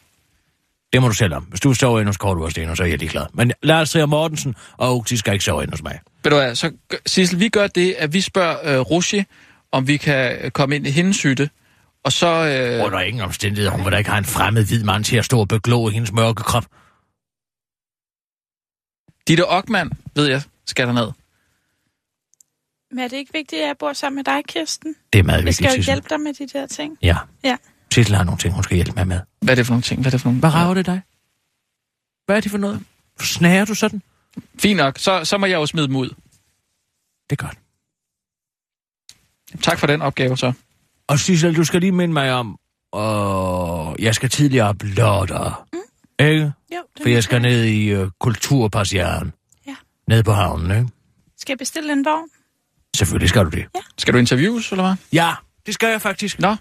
Det må du selv om. Hvis du sover inde hos Korto og Steno, så er jeg ligeglad. Men Lars Trier Mortensen og Uxi skal ikke sove inde hos mig. Ved du hvad, så Sissel, vi gør det, at vi spørger øh, Rusje, om vi kan øh, komme ind i hendes hytte, Og så... Øh, Under ingen omstændighed, hun vil da ikke have en fremmed hvid mand til at stå og beglå i hendes mørke krop. Ditte Ockmann, ved jeg, skal der ned. Men er det ikke vigtigt, at jeg bor sammen med dig, Kirsten? Det er meget Vi vigtigt, skal jo Sissel. hjælpe dig med de der ting. Ja. Ja. Sissel har nogle ting, hun skal hjælpe mig med. Hvad er det for nogle ting? Hvad er det for nogle... Hvad rager det dig? Hvad er det for noget? Snager du sådan? Fint nok, så, så må jeg jo smide dem ud. Det er godt. Tak for den opgave, så. Og Sissel, du skal lige minde mig om, og jeg skal tidligere op lørdag. Mm. Ikke? Jo, det For jeg skal ned i uh, kulturpassieren. Ja. Ned på havnen, ikke? Skal jeg bestille en vogn? Selvfølgelig skal du det. Ja. Skal du interviews, eller hvad? Ja, det skal jeg faktisk. Nå,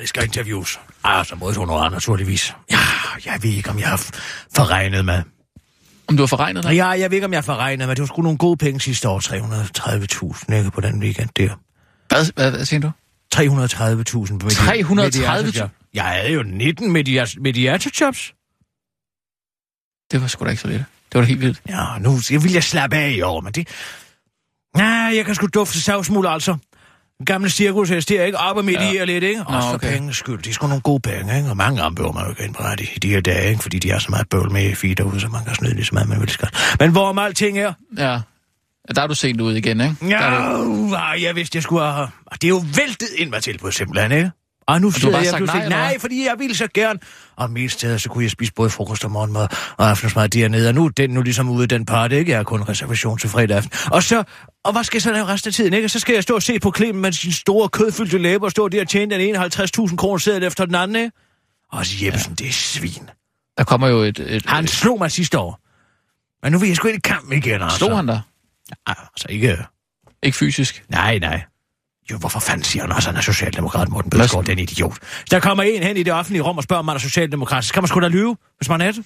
Det skal interviews. Ah, så modhonorar naturligvis. Ja, jeg ved ikke, om jeg har forregnet med. om du har forregnet dig? Ja, jeg ved ikke, om jeg har forregnet med. Det var sgu nogle gode penge sidste år. 330.000, ikke, på den weekend der. Hvad, hvad, hvad siger du? 330.000 på 330.000? Jeg havde jo 19 medias- mediatorjobs. Det var sgu da ikke så lidt. Det var da helt vildt. Ja, nu jeg vil jeg slappe af i år, men det... Nej, jeg kan sgu dufte savsmuld, altså. Den gamle cirkus, jeg stiger ikke op og midt ja. i og lidt, ikke? Også for okay. pengenes skyld. Det er sgu nogle gode penge, ikke? Og mange behøver man jo ikke indberette i de her dage, ikke? Fordi de har så meget bøvl med feed derude, så man kan snyde lige så meget, man vil skal. Men hvorom alting er... Ja. Der er du sent ud igen, ikke? Er du... Ja, uh, jeg vidste, jeg skulle have... Og det er jo væltet ind mig til på simpelthen, ikke? Og nu bare jeg pludselig... nej, nej, fordi jeg ville så gerne. Og mest steder, så kunne jeg spise både frokost og morgenmad og aftensmad dernede. Og nu er den nu ligesom ude den part, ikke? Jeg har kun reservation til fredag aften. Og så... Og hvad skal jeg så lave resten af tiden, ikke? Og så skal jeg stå og se på Clemen med sin store kødfyldte læber og stå der og tjene den ene 50.000 kroner sædet efter den anden, ikke? Og så Jeppesen, ja. det er svin. Der kommer jo et... et Han slog mig sidste år. Men nu vil jeg sgu ind i kamp igen, altså. Slog han dig? Ja, altså ikke... Ikke fysisk? Nej, nej. Jo, hvorfor fanden siger han også, at han er socialdemokrat, Morten Bødskov, den idiot? Hvis der kommer en hen i det offentlige rum og spørger, om man er socialdemokrat, så skal man sgu da lyve, hvis man er det.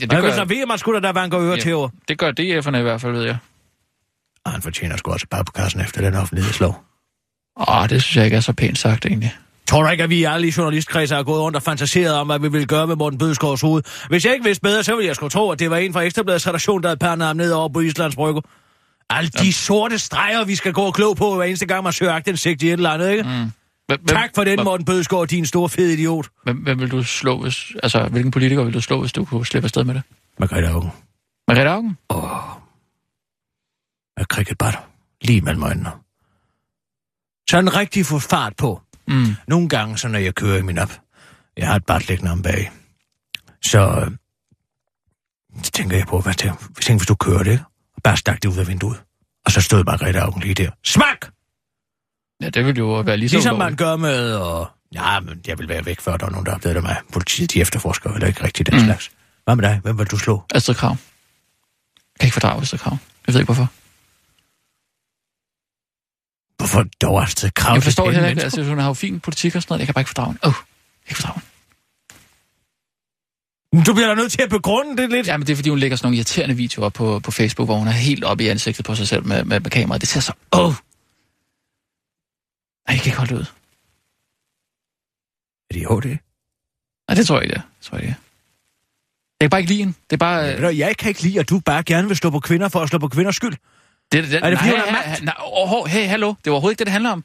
Ja, Og jeg vil så ved, at man skulle da, der vanker øre Ja. til det gør DF'erne i hvert fald, ved jeg. Og han fortjener sgu også bare på kassen efter den offentlighedslov. Åh, det synes jeg ikke er så pænt sagt, egentlig. Tror du ikke, at vi alle i journalistkredser har gået rundt og fantaseret om, hvad vi ville gøre med Morten Bødskovs hoved? Hvis jeg ikke vidste bedre, så ville jeg sgu tro, at det var en fra Ekstrabladets redaktion, der havde pernet ham ned over på Islands Brygge. Alle de sorte streger, vi skal gå og klog på, hver eneste gang man søger agtindsigt i et eller andet, ikke? Mm. Hvem, Tak for den, hvem, Morten Bødskov, din store fede idiot. hvem, hvem vil du slå, hvis... Altså, hvilken politiker vil du slå, hvis du kunne slippe afsted med det? Margrethe Augen. Margrethe Augen? med cricketbat lige mellem øjnene. Sådan rigtig få fart på. Mm. Nogle gange, så når jeg kører i min op, jeg har et bat liggende om bag, så, øh, så tænker jeg på, hvad det, hvis, du kører det, bare stak det ud af vinduet. Og så stod Margrethe Augen lige der. Smak! Ja, det ville jo være lige så Ligesom man gør med, og ja, men jeg vil være væk, før der er nogen, der opdagede mig. Politiet, de efterforsker jo heller ikke rigtigt den Mm. slags. Hvad med dig? Hvem vil du slå? Astrid Krav. Jeg kan ikke fordrage Astrid Krav. Jeg ved ikke, hvorfor. Hvorfor dog Astrid Krav? Jeg forstår heller ikke. Altså, hun har jo fin politik og sådan noget. Jeg kan bare ikke fordrage hende. Åh, oh, jeg kan ikke fordrage hende. Du bliver da nødt til at begrunde det lidt. Ja, men det er, fordi hun lægger sådan nogle irriterende videoer op på, på Facebook, hvor hun er helt oppe i ansigtet på sig selv med, med, med kameraet. Det ser så... Åh! Oh. Nej, jeg kan ikke holde det ud. Er det HD? Nej, det tror jeg ikke, det tror jeg ikke. det er. Jeg kan bare ikke lide hende. Det er bare... Du, Jeg kan ikke lide, at du bare gerne vil slå på kvinder for at slå på kvinders skyld. det, det, er det, fordi nej, hun har magt? Nej, oh, hey, hallo. Det var overhovedet ikke det, det handler om.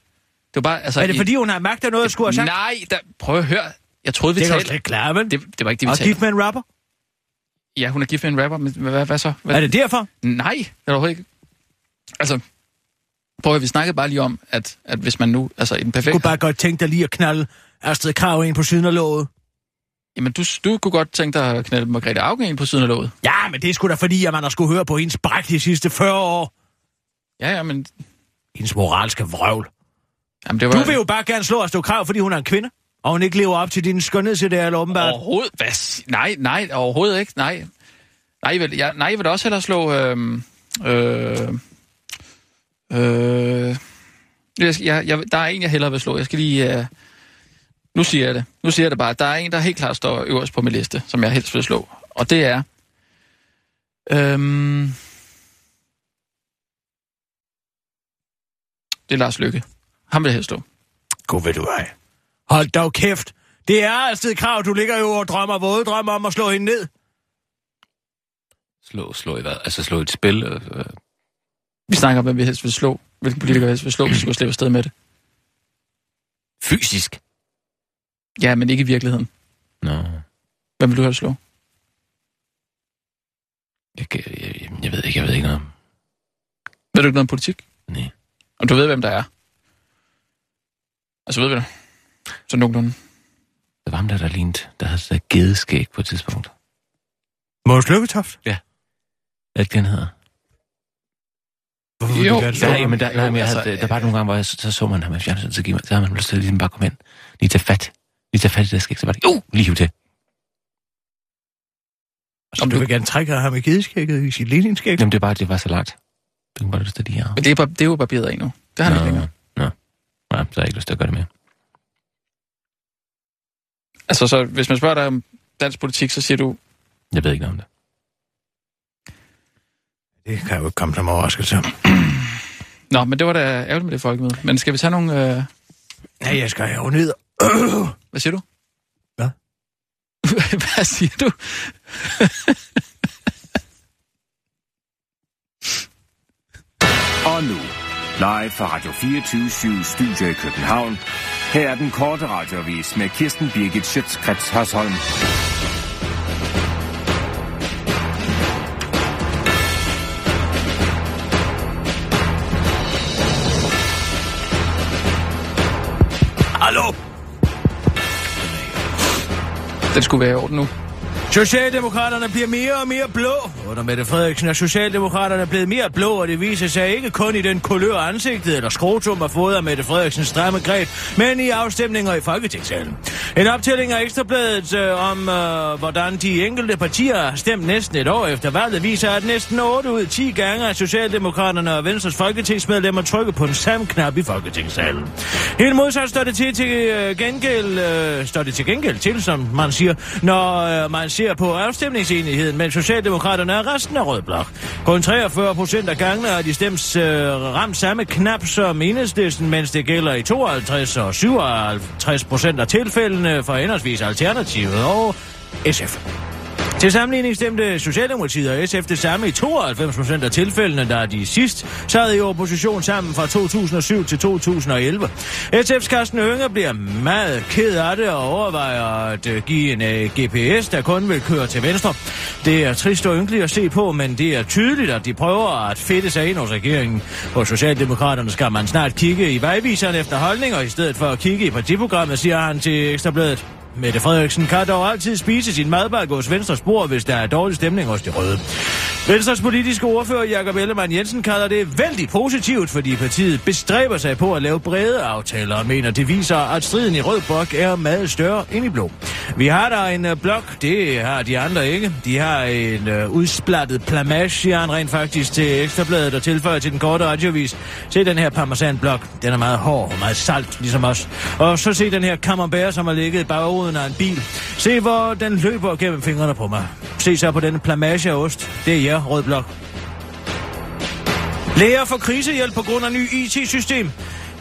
Det var bare... Altså, Er det fordi, hun har magt af noget, jeg skulle have sagt? Nej, der, prøv at høre. Jeg troede, vi det du talte... slet ikke klare, vel? Det, det var ikke det, vi Og talte gift med en rapper? Ja, hun er gift med en rapper, men hvad, hvad så? Hvad? Er det derfor? Nej, det er overhovedet ikke. Altså, prøv at vi snakkede bare lige om, at, at hvis man nu, altså i den Du perfekte... kunne bare godt tænke dig lige at knalde Astrid Krav ind på siden af låget. Jamen, du, du kunne godt tænke dig at knalde Margrethe Augen ind på siden af låget. Ja, men det er sgu da fordi, at man har skulle høre på hendes bræk de sidste 40 år. Ja, ja, men... Hendes moralske vrøvl. Jamen, det var... Du vil jo bare gerne slå Astrid Krav, fordi hun er en kvinde. Og hun ikke lever op til din skønhedsideal, åbenbart. Overhovedet? Hvad? Nej, nej, overhovedet ikke. Nej. Nej, jeg vil, jeg, nej, jeg vil da også hellere slå... Øh, øh, øh, jeg, jeg, jeg, der er en, jeg hellere vil slå. Jeg skal lige... Øh, nu siger jeg det. Nu siger jeg det bare. Der er en, der helt klart står øverst på min liste, som jeg helst vil slå. Og det er... Øhm, det er Lars Lykke. Ham vil jeg helst slå. God ved du ej. Hold dog kæft. Det er Astrid Krav, du ligger jo og drømmer våde drømmer om at slå hende ned. Slå, slå i hvad? Altså slå et spil? Øh, Vi snakker om, hvem vi helst vil slå. Hvilken politiker vi helst vil slå, hvis vi skulle slippe afsted med det. fysisk? Ja, men ikke i virkeligheden. Nå. Hvem vil du have slå? Jeg, jeg, jeg, jeg ved ikke, jeg ved ikke noget. Ved du ikke noget om politik? Nej. Og du ved, hvem der er? Altså, ved vi det? Så nogenlunde. Det var ham der, der lignede, der havde sådan gedeskæg på et tidspunkt. Måns Lykketoft? Ja. Hvad er det, den hedder? Hvorfor Jo, slå Nej, men der, nej, men jeg altså, havde, der var nogle gange, hvor jeg, så, så så man ham i fjernsynet, så, gik man, så havde man lyst til at ligesom bare komme ind. Lige tage fat. Lige tage fat i det skæg, så var det, uh, lige til. Så du vil gerne trække ham i gedeskægget i sit ligningsskæg? Jamen, det er bare, det var så langt. Det kunne bare lyst til lige her. Men det er, bare, det er jo barbieret af nu. Det har han ikke længere. Nå. Nej, så har jeg ikke lyst til at gøre det mere. Altså, så hvis man spørger dig om dansk politik, så siger du, Jeg ved ikke noget om det. Det kan jo ikke komme som overraskelse. Nå, men det var da ærgerligt med det folkemøde. Men skal vi tage nogle... Øh... Ja, jeg skal jo ned. Hvad siger du? Hvad? Hvad siger du? Og nu, live fra Radio 24 Studio i København. Her er den korte radiovis med Kirsten Birgit Schøtzgrads Hasholm. Hallo? Den skulle være i orden nu. Socialdemokraterne bliver mere og mere blå. Under Mette Frederiksen er Socialdemokraterne blevet mere blå, og det viser sig ikke kun i den kulør ansigtet eller skrotum af fået af Mette Frederiksens stramme greb, men i afstemninger i Folketingssalen. En optælling af Ekstrabladet øh, om, øh, hvordan de enkelte partier har stemt næsten et år efter valget, viser, at næsten 8 ud af 10 gange er Socialdemokraterne og Venstres folketingsmedlemmer trykket på en samme knap i Folketingssalen. Helt modsat står det til, til øh, gengæld, øh, står det til gengæld til, som man siger, når øh, man ser på afstemningsenigheden mellem Socialdemokraterne og resten af Rød Blok. Kun 43 procent af gangene har de stemt øh, ramt samme knap som enhedslisten, mens det gælder i 52 og 57 procent af tilfældene for henholdsvis Alternativet og SF. Til sammenligning stemte Socialdemokratiet og SF det samme i 92 procent af tilfældene, da de sidst sad i opposition sammen fra 2007 til 2011. SF's Carsten Hønge bliver meget ked af det og overvejer at øh, give en øh, uh, GPS, der kun vil køre til venstre. Det er trist og ynkeligt at se på, men det er tydeligt, at de prøver at fedte sig ind hos regeringen. Hos Socialdemokraterne skal man snart kigge i vejviseren efter holdninger, i stedet for at kigge i partiprogrammet, siger han til Ekstrabladet. Mette Frederiksen kan dog altid spise sin madbakke hos Venstre spor, hvis der er dårlig stemning hos de røde. Venstres politiske ordfører Jakob Ellemann Jensen kalder det vældig positivt, fordi partiet bestræber sig på at lave brede aftaler og mener, det viser, at striden i Rød Blok er meget større end i Blå. Vi har der en øh, blok, det har de andre ikke. De har en øh, udsplattet plamage, siger han rent faktisk til Ekstrabladet og tilføjer til den korte radiovis. Se den her parmesan-blok, den er meget hård og meget salt, ligesom os. Og så se den her camembert, som har ligget i bagruden af en bil. Se, hvor den løber gennem fingrene på mig. Se så på denne plamage af ost. Det er mere, Rød Blok. Læger får krisehjælp på grund af ny IT-system.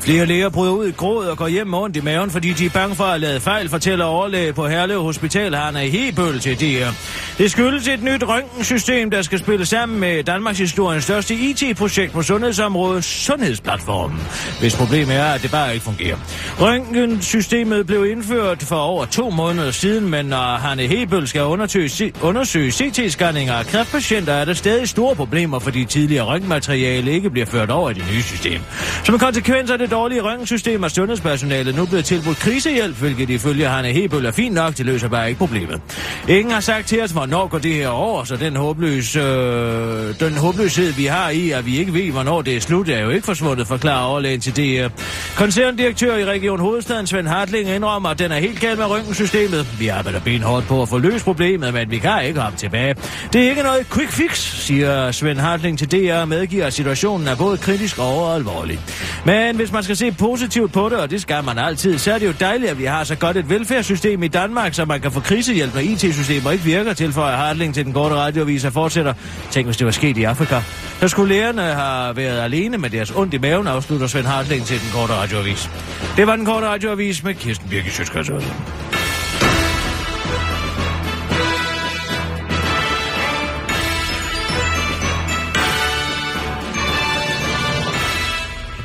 Flere læger bryder ud i gråd og går hjem med ondt i maven, fordi de er bange for at lade fejl, fortæller overlæge på Herlev Hospital, Hanna Hebøl til DR. Det skyldes et nyt røntgensystem, der skal spille sammen med Danmarks historiens største IT-projekt på sundhedsområdet, Sundhedsplatformen. Hvis problemet er, at det bare ikke fungerer. Røntgensystemet blev indført for over to måneder siden, men når Hanne Hebøl skal undersøge, undersøge CT-scanninger af kræftpatienter, er der stadig store problemer, fordi tidligere røntgenmateriale ikke bliver ført over i det nye system. Som en konsekvens af det dårlige røntgensystem er sundhedspersonalet nu blevet tilbudt krisehjælp, hvilket ifølge Hanne Hebøl er fint nok, det løser bare ikke problemet. Ingen har sagt til os, hvornår går det her over, så den, håbløs, øh, den håbløshed, vi har i, at vi ikke ved, hvornår det er slut, er jo ikke forsvundet, forklarer overlægen til DR. Koncerndirektør i Region Hovedstaden, Svend Hartling, indrømmer, at den er helt galt med røntgensystemet. Vi arbejder benhårdt på at få løst problemet, men vi kan ikke komme tilbage. Det er ikke noget quick fix, siger Svend Hartling til DR og medgiver, at situationen er både kritisk og alvorlig. Men hvis man skal se positivt på det, og det skal man altid, så er det jo dejligt, at vi har så godt et velfærdssystem i Danmark, så man kan få krisehjælp, når IT-systemer ikke virker, tilføjer Hartling til den korte radioavis og fortsætter. Tænk, hvis det var sket i Afrika. Så skulle lærerne have været alene med deres ondt i maven, afslutter Svend Hartling til den korte radioavis. Det var den korte radioavis med Kirsten Birgit Sjøtskreds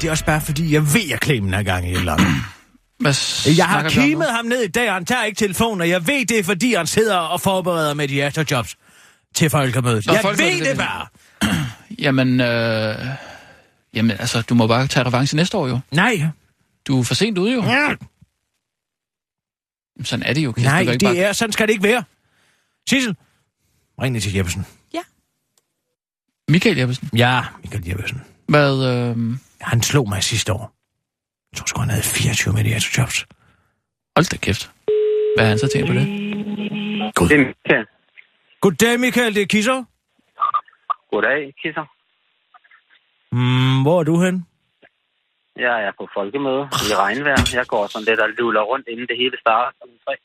Det er også bare fordi, jeg ved, at Clemen er gang i et eller andet. Hvad Jeg har kimet ham ned i dag, og han tager ikke telefonen, og jeg ved det, er, fordi han sidder og forbereder mediatorjobs til folkemødet. Nå, jeg folkemødet, ved det det bare. Jamen, øh, jamen, altså, du må bare tage revanche næste år jo. Nej, Du er for sent ude jo. ja. Sådan er det jo. Kirsten. nej, det bare... er, sådan skal det ikke være. Sissel, ring til Jeppesen. Michael Jeppesen. Ja, Michael Jeppesen. Hvad, øh... Han slog mig sidste år. Jeg tror sgu, han havde 24 mediatorjobs. Hold da kæft. Hvad har han så tænkt på det? God. Det er Michael. Goddag, Michael, det er Kisser. Goddag, Kisser. Mm, hvor er du hen? Jeg er på folkemøde i regnvejr. Jeg går sådan lidt og luller rundt, inden det hele starter om tre.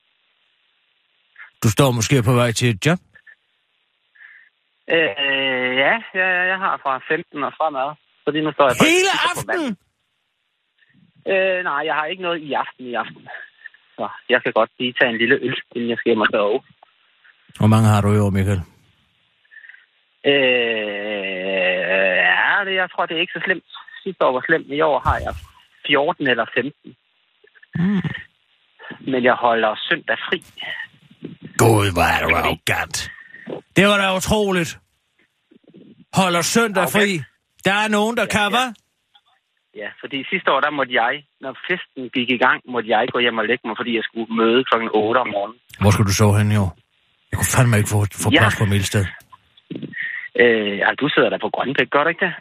Du står måske på vej til et job? Øh, ja, ja, ja, jeg har fra 15 og fremad. Fordi nu står jeg Hele aftenen? Øh, nej, jeg har ikke noget i aften i aften. Så jeg kan godt lige tage en lille øl, inden jeg skal hjem og sove. Hvor mange har du i år, Michael? Øh, ja, det, jeg tror, det er ikke så slemt. Sidste år var slemt. I år har jeg 14 eller 15. Mm. Men jeg holder søndag fri. Gud, hvor er du arrogant. Det var da utroligt. Holder søndag Okay. fri. Der er nogen, der Ja, kan, ja. Ja, fordi sidste år, der måtte jeg, når festen gik i gang, måtte jeg gå hjem og lægge mig, fordi jeg skulle møde klokken 8 om morgenen. Hvor skulle du sove hen i år? Jeg kunne fandme ikke få, få Ja. plads på Milsted. Øh, ja, du sidder der på Grønbæk, gør du ikke det?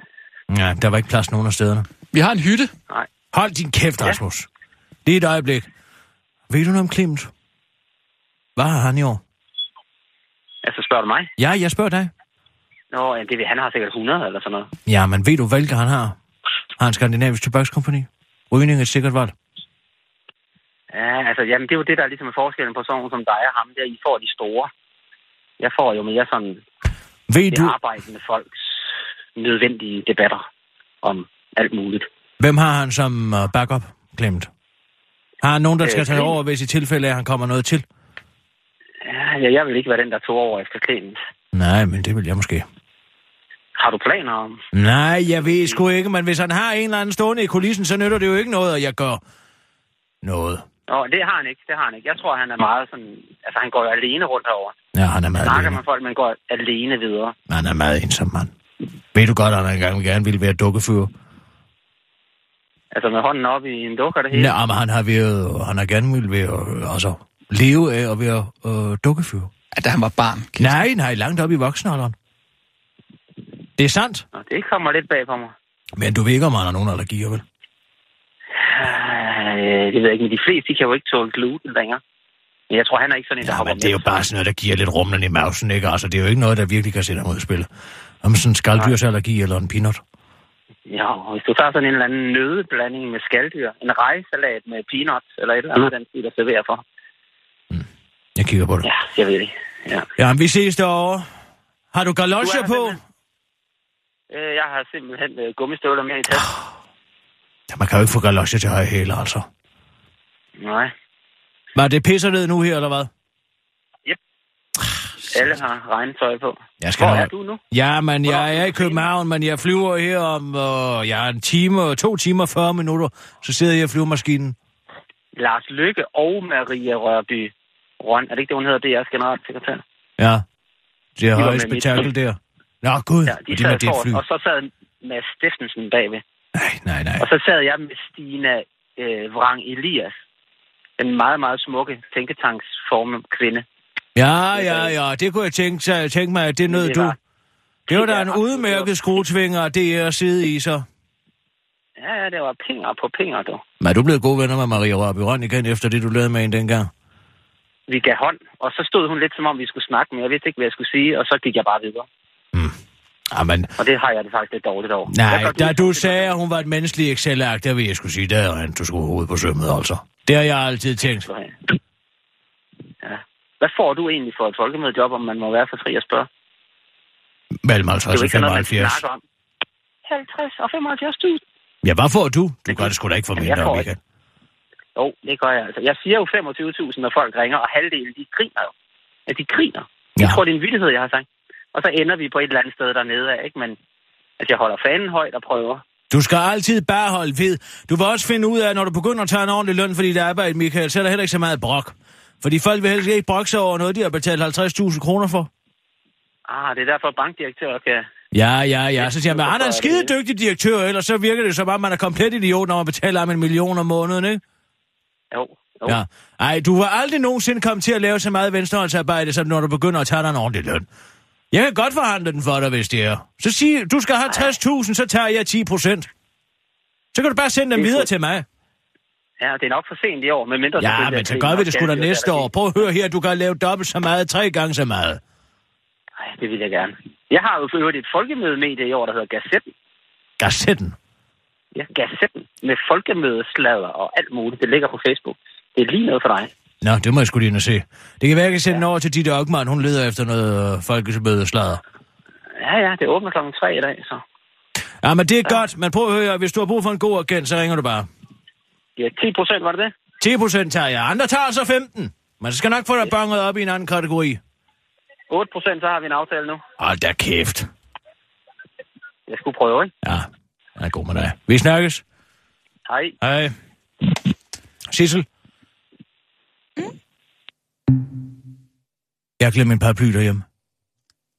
Ja, der var ikke plads nogen af stederne. Vi har en hytte. Nej. Hold din kæft, Ja. Rasmus. Lige et øjeblik. Ved du noget om Clement? Hvad har han i år? Altså, spørger du mig? Ja, jeg spørger dig. Nå, det han har sikkert 100 eller sådan noget. Ja, men ved du, hvilke han har? Har han Skandinavisk Tobakskompani? Rygning er sikkert valg. Ja, altså, jamen, det er jo det, der er ligesom er forskellen på sådan som dig og ham der. I får de store. Jeg får jo mere sådan Ved det du, arbejdende folks nødvendige debatter om alt muligt. hvem har han som uh, backup, Clement? Har han nogen, der Øh, skal tage over, hvis i tilfælde at han kommer noget til? Ja, ja, jeg vil ikke være den, der tog over efter Clemens. Nej, men det vil jeg måske. Har du planer om? Nej, jeg ved sgu ikke, men hvis han har en eller anden stående i kulissen, så nytter det jo ikke noget, at jeg gør noget. Nå, det har han ikke. Det har han ikke. Jeg tror, han er meget sådan... Altså, han går jo alene rundt herover. Ja, han er meget Snakker alene. med folk, men går alene videre. Han er meget ensom, mand. Ved du godt, at han engang gerne ville være dukkefyr? Altså, med hånden op i en dukker det hele. Nej, men han har, været, han har gerne ville være, altså, leve af at være øh, dukkefyr. Ja, da han var barn. Kirsten. Nej, nej, langt op i voksenalderen. Det er sandt. Nå, det kommer lidt bag på mig. Men du ved ikke, om han har nogen allergier, vel? Øh, det ved jeg ikke, men de fleste, de kan jo ikke tåle gluten længere. Men jeg tror, han er ikke sådan en, der Ja, men det er jo bare sådan noget, der giver lidt rumlen i mausen, ikke? Altså, det er jo ikke noget, der virkelig kan sætte ham ud i spil. Om sådan en skaldyrsallergi eller en peanut. Ja, hvis du tager sådan en eller anden nødeblanding med skalddyr, en rejsalat med peanuts, eller et eller andet, den stil, der serverer for. Jeg kigger på det. Ja, jeg ved det. Ja. Ja, men vi ses derovre. Har du galosjer er på? simpelthen- jeg har simpelthen øh, gummistøvler med i test. Ja, man kan jo ikke få galosjer til høje hæle, altså. Nej. Var det pisser ned nu her, eller hvad? Alle har regntøj på. Jeg skal Hvor er du nu? Ja, men jeg er i København, men jeg flyver her om... Øh, er en time, to timer, 40 minutter. Så sidder jeg i flyvemaskinen. Lars Lykke og Maria Rørby Røn. Er det ikke det, hun hedder? Det er jeres generalsekretær. Ja. Det er mit spektakel der. Nå, gud. Ja, de de sad med det fly. og så sad Mads Steffensen bagved. Nej, nej, nej. Og så sad jeg med Stina øh, Vrang Elias. Den meget, meget smukke tænketanksform kvinde. Ja, ja, ja. Det kunne jeg tænke, tænke mig, at det nød Det du. var- Det var det da var en udmærket skruetvinger, det er at sidde i, så. Ja, ja, det var pinger på pinger, du. Men er du blevet gode venner med Maria Rørby Røn igen, efter det, du lavede med hende dengang? Vi gav hånd, og så stod hun lidt som om, vi skulle snakke, men jeg vidste ikke, hvad jeg skulle sige, og så gik jeg bare videre. Jamen, Og det har jeg det faktisk lidt dårligt over. Nej, gør da du sagde, at hun var et menneskeligt Excel-ark, der vil jeg skulle sige, der er han, du skulle hovedet på sømmet, altså. Det har jeg altid tænkt. Ja. Hvad får du egentlig for et folkemødejob, om man må være så fri at spørge? Mellem Det er 50 jo og ikke noget, man 75. snakker om. 50 og 75.000. Ja, hvad får du? Du gør det sgu da ikke for jeg mindre, Michael. Jo, det gør jeg altså. Jeg siger jo 25.000, når folk ringer, og halvdelen, de griner jo. Ja, de griner. Jeg Ja. tror, det er en vittighed, jeg har sagt. Og så ender vi på et eller andet sted dernede af, ikke? Men at jeg holder fanen højt og prøver. Du skal altid bare holde ved. Du vil også finde ud af, når du begynder at tage en ordentlig løn for dit arbejde, Michael, så er der heller ikke så meget brok. Fordi folk vil helst ikke brokke sig over noget, de har betalt 50.000 kroner for. Ah, det er derfor bankdirektør kan... Ja, ja, ja. Så siger man, han er en skide dygtig direktør, ellers så virker det som om, man er komplet idiot, når man betaler ham en million om måneden, ikke? Jo, jo. Ja. Ej, du var aldrig nogensinde kommet til at lave så meget venstrehåndsarbejde, som når du begynder at tage dig en ordentlig løn. Jeg kan godt forhandle den for dig, hvis det er. Så sig, du skal have 60.000, så tager jeg 10 procent. Så kan du bare sende dem er videre til mig. Ja, det er nok for sent i år, men mindre... Ja, men så gør vi det sgu da næste år. Prøv at høre her, du kan lave dobbelt så meget, tre gange så meget. Nej, det vil jeg gerne. Jeg har jo for øvrigt et folkemødemedie i år, der hedder Gazetten. Gassetten. Ja, Gazetten. Med folkemødeslader og alt muligt. Det ligger på Facebook. Det er lige noget for dig. Nå, det må jeg sgu lige se. Det kan være, jeg kan sende den over til Ditte Ockmann. Hun leder efter noget øh, folkemødeslader. Ja, ja, det åbner klokken tre i dag, så... Ja, men det er godt. Men prøv at høre, hvis du har brug for en god agent, så ringer du bare. Ja, 10 procent, var det det? 10 procent tager jeg. Andre tager så 15. Men så skal nok få dig banget op i en anden kategori. 8 procent, så har vi en aftale nu. Hold da kæft. Jeg skulle prøve, ikke? Ja, jeg er god med dig. Vi snakkes. Hej. Hej. Sissel? Jeg har glemt min paraply derhjemme.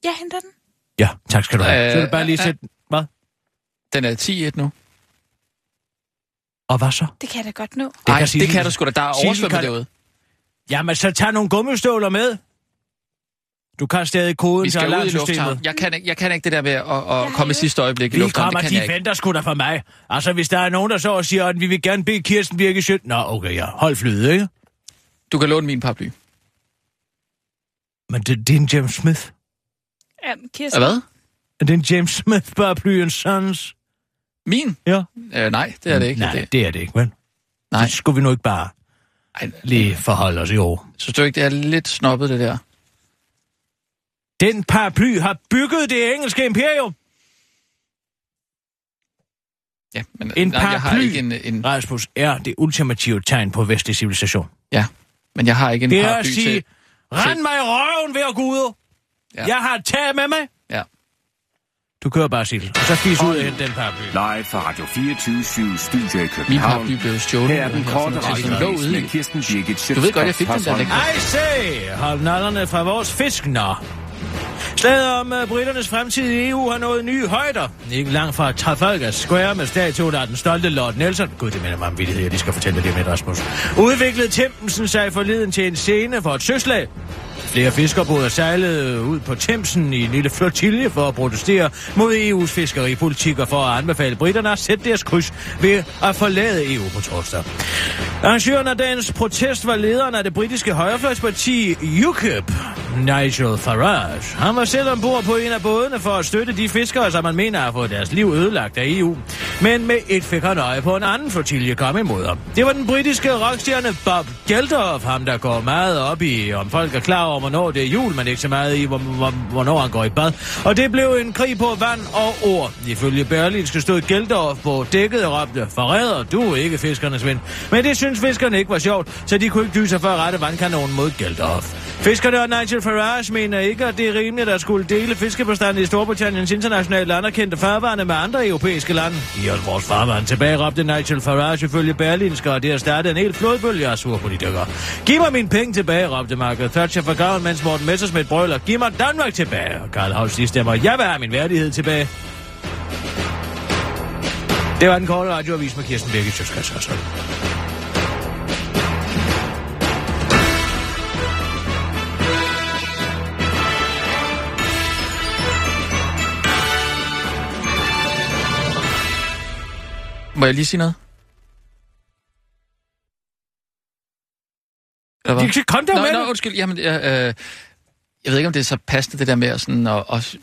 Jeg henter den. Ja, tak skal du have. Øh, Så vil du bare lige øh, sætte... Hvad? Den er 10-1 nu. Og hvad så? Det kan jeg da godt nå. Det Nej, Sissel- det kan du sgu da. Der er oversvømmet kan- derude. Jamen, så tag nogle gummistøvler med. Du kan stadig koden Vi til skal ud i alarmsystemet. Jeg kan, ikke, jeg kan ikke det der med at, at komme i sidste øjeblik i Vi lufthavn. kommer, Det kan de jeg venter sgu da for mig. Altså, hvis der er nogen, der så og siger, at vi vil gerne bede Kirsten Birke Sjøt... Nå, okay, ja. Hold flyet, ikke? Du kan låne min paraply. Men det, det er en James Smith. Ja, Kirsten. Hvad? Er det en James Smith paraply en sons? Min? Ja. Øh, nej, det er det ikke. Nej, Det, det er det ikke, vel? nej. Så skulle vi nu ikke bare Ej, lige forholde os i år. Synes du ikke, det er lidt snobbet, det der? Den paraply har bygget det engelske imperium. Ja, men En nej, jeg har ikke en, en, Rasmus er det ultimative tegn på vestlig civilisation. ja, men jeg har ikke en Det er paraply sige, til... rend mig i røven ved at gude. Ja. Ja. Jeg har et tag med mig. Ja. Du kører bare, Sissel. Og så fis ud af den paraply. Live fra Radio 24 Studio i Min København. paraply blev stjålet. Her er den korte i. med Kirsten Birgit Du ved godt, jeg fik den der lækre. Ej, se! Hold nallerne fra vores fisk, nå. Slaget om øh, uh, britternes fremtid i EU har nået nye højder. Ikke langt fra Trafalgar Square med statuen af den stolte Lord Nelson. Gud, det minder mig om vittigheder, de skal fortælle det med, Rasmus. Udviklede Thamesen sig forleden til en scene for et søslag. Flere fiskerbåde sejlede ud på Thamesen i en lille flotilje for at protestere mod EU's fiskeripolitik og for at anbefale britterne at sætte deres kryds ved at forlade EU på torsdag. Arrangøren af dagens protest var lederen af det britiske højrefløjsparti UKIP, Nigel Farage. Han var selv ombord på en af bådene for at støtte de fiskere, som man mener har fået deres liv ødelagt af EU. Men med et fik han øje på en anden flotilje kom imod ham. Det var den britiske rockstjerne Bob Geldof, ham der går meget op i, om folk er klar over, hvornår det er jul, men ikke så meget i, hvor, hvor, hvornår han går i bad. Og det blev en krig på vand og ord. Ifølge Berlinske stod Geldof på dækket og råbte, forræder, du er ikke fiskernes ven. Men det synes fiskerne ikke var sjovt, så de kunne ikke dyse for at rette vandkanonen mod Geldof. Fiskerne og Nigel Farage mener ikke, at det er rimeligt at skulle dele fiskebestanden i Storbritanniens internationalt anerkendte farvande med andre europæiske lande. I os vores farvand tilbage råbte Nigel Farage ifølge Berlinske, og det har startet en helt flodbølge af surpolitikere. Giv mig mine penge tilbage, råbte Margaret Thatcher for graven, mens Morten Messersmith brøler. Giv mig Danmark tilbage. Og Karl Holst stemmer, jeg vil have min værdighed tilbage. Det var den korte radioavis med Kirsten Birgit Sjøtskrets Må jeg lige sige noget? Eller hvad? Komme der Nå, med nå, det. undskyld. Jamen, jeg, øh, jeg ved ikke, om det er så passende, det der med at, sådan, at, at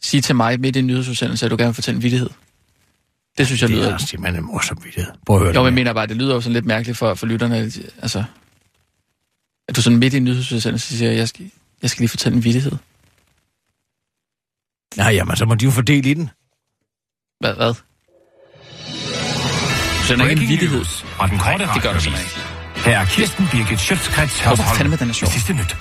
sige til mig midt i en nyhedsudsendelse, at du gerne vil fortælle en vittighed. Det synes jeg Det lyder... er simpelthen en morsom vittighed. Prøv at høre Jo, men jeg det. mener bare, det lyder jo sådan lidt mærkeligt for, for lytterne. Altså, at du sådan midt i en nyhedsudsendelse siger, jeg skal, jeg skal lige fortælle en vittighed. Nej, jamen, så må de jo fordele i den. Hvad? hvad? Du sender ikke en vittighed. Fra den korte Nej, det gør du simpelthen ikke. Her er Kirsten Birgit Schøtzgrads Hvorfor fandme, den er sjov? Sidste nyt.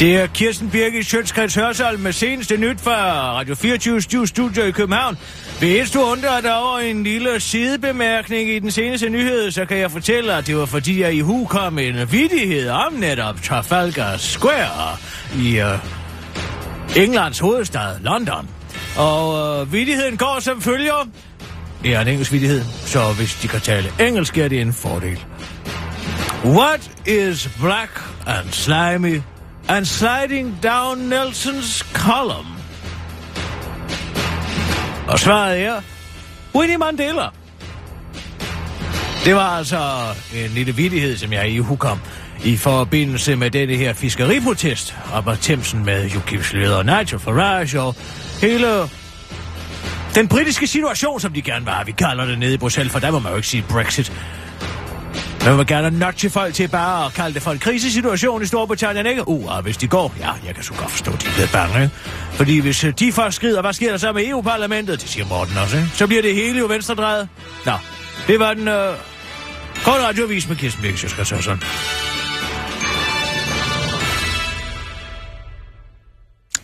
Det er Kirsten Birgit Sjøtskreds Hørsholm med seneste nyt fra Radio 24 Studio i København. Hvis du undrer dig over en lille sidebemærkning i den seneste nyhed, så kan jeg fortælle, at det var fordi, jeg i hu kom en vidighed om netop Trafalgar Square i uh, Englands hovedstad, London. Og øh, vidigheden går som følger. Det er en engelsk vidighed, så hvis de kan tale engelsk, er det en fordel. What is black and slimy and sliding down Nelson's column? Og svaret er Winnie Mandela. Det var altså en lille vidighed, som jeg i hukom i forbindelse med denne her fiskeriprotest op ad Thamesen med UKIP's leder Nigel Farage og hele den britiske situation, som de gerne vil have. Vi kalder det nede i Bruxelles, for der må man jo ikke sige Brexit. Man vil gerne notche folk til bare at kalde det for en krisesituation i Storbritannien, ikke? Uh, og hvis de går, ja, jeg kan så godt forstå, at de er blevet bange, ikke? Fordi hvis øh, de først skrider, hvad sker der så med EU-parlamentet? Det siger Morten også, ikke? Så bliver det hele jo venstredrejet. Nå, det var den øh, korte radioavis med Kirsten Birgit, jeg skal så sådan.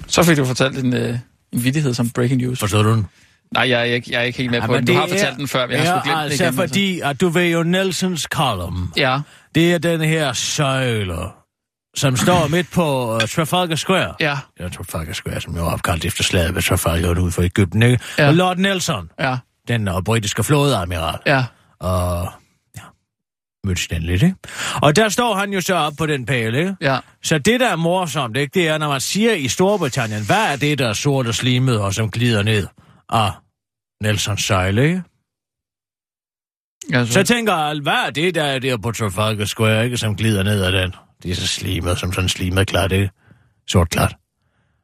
Så fik du fortalt en, øh, en vidighed som breaking news. Forstår du den? Nej, jeg er ikke, jeg er ikke helt med Ja, på men den. Du har fortalt er- den før, men jeg sgu glemt altså, den igen. fordi, at du ved jo Nelsons column. Ja. Det er den her søjle, som står midt på uh, Trafalgar Square. Ja. Ja, Trafalgar Square, som jo er opkaldt efter slaget ved Trafalgar ude for Ægypten, ikke? Ja. Og Lord Nelson, Ja, den uh, britiske flådeadmiral. ja. Og mødte Stanley, ikke? Og der står han jo så op på den pæle, ikke? Ja. Så det, der er morsomt, ikke, det er, når man siger i Storbritannien, hvad er det, der er sort og slimet, og som glider ned af Nelsons søjle, ikke? Altså, Så tænker jeg, hvad er det, der er der på Trafalgar Square, ikke, som glider ned ad den? Det er så slimet, som sådan slimet klart, ikke? Sort klart.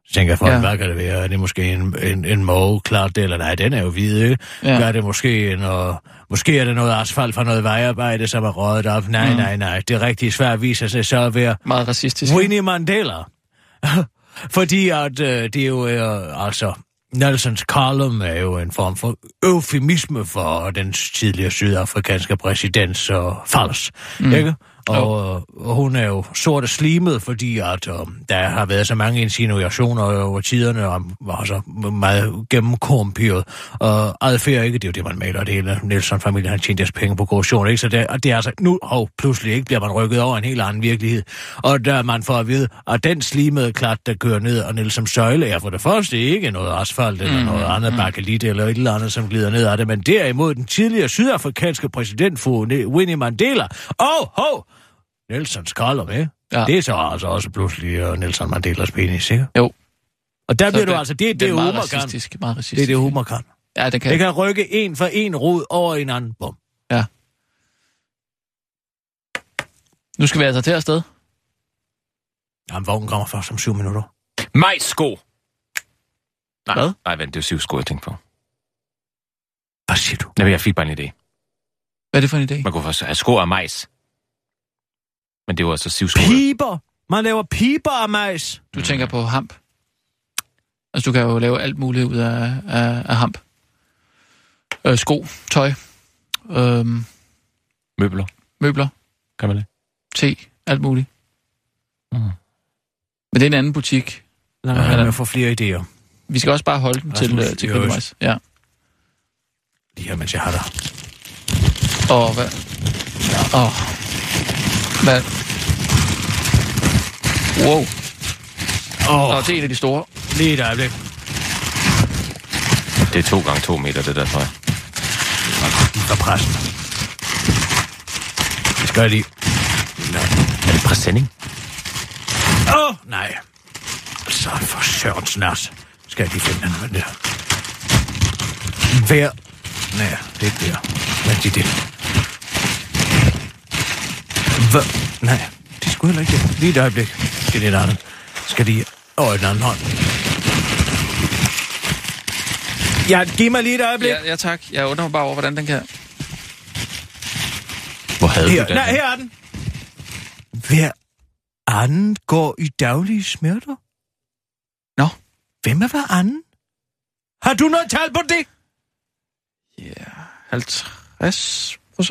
Så tænker for, Ja. hvad kan det være? Er det måske en, en, en måge klart det, eller nej, den er jo hvid, ikke? Ja. Er det måske en, og, måske er det noget asfalt fra noget vejarbejde, som er røget op? Nej, Mm. nej, nej. Det rigtige svært viser sig så at være meget racistisk. Winnie Mandela. Fordi at øh, det er jo, øh, altså, Nelsons column er jo en form for eufemisme for den tidligere sydafrikanske præsidents øh, fals, mm. ikke? Og, øh, og hun er jo sort og slimet, fordi at øh, der har været så mange insinuationer over tiderne om altså, meget gennemkorrumperet og adfærd, ikke? Det er jo det, man maler det hele. Nelson-familien har tjent deres penge på korruption, ikke? Så det, og det er altså, nu hov, pludselig ikke bliver man rykket over en helt anden virkelighed. Og der man får at vide, at den slimede klat, der kører ned og Nelson Søjle, er for det første ikke noget asfalt eller Mm, noget andet mm. bakelit eller et eller andet, som glider ned af det, men derimod den tidligere sydafrikanske præsident, fru Winnie Mandela. Og, hov, Nelsons column, ikke? Ja. Ja. Det er så altså også pludselig uh, Nelson Mandelas penis, ikke? Jo. Og der Så bliver du altså, det er den det, er meget humor kan. racistisk, meget racistisk. Det er det, humor kan. Ja, den kan. Det kan rykke en for en rod over en anden. Bum. Ja. Nu skal vi altså til afsted. Jamen, vognen kommer først om syv minutter. Majsko! Nej, Hvad? nej, vent, det var syv sko, jeg tænkte på. Hvad siger du? Nej, jeg fik bare en idé. Hvad er det for en idé? Man kunne først have sko af majs. Men det var altså syv sko. Piber! Man laver piber af majs. Du tænker på hamp. Altså, du kan jo lave alt muligt ud af, af, af hamp. Øh, sko, tøj, øh, Møbler, møbler, kan man det? te, alt muligt. Mm. Men det er en anden butik. Lad Ja, mig ja. ja, få flere idéer. Vi skal også bare holde den til, øh, til. Københavns. Ja. Lige her, mens jeg har dig. Og hvad? Åh. Hvad? Wow. Åh, Nå, det er en af de store. lige et øjeblik. Det er to gange to meter, det der tøj. For pressen. Det skal jeg lige. Er det præsending? Åh, oh, nej. Så for sørens nas. Skal jeg lige finde den med der. Hver. Nej, det er ikke der. Men det er det. Hvad? Nej, det skulle heller ikke det. Lige et øjeblik. Skal det et andet. Skal lige over den anden hånd. Ja, giv mig lige et øjeblik. Ja, ja, tak. Jeg undrer mig bare over, hvordan den kan... Hvor havde Her, du den? nej, her er den. Hver anden går i daglige smerter. Nå. Hvem er hver anden? Har du noget tal på det? Ja, 50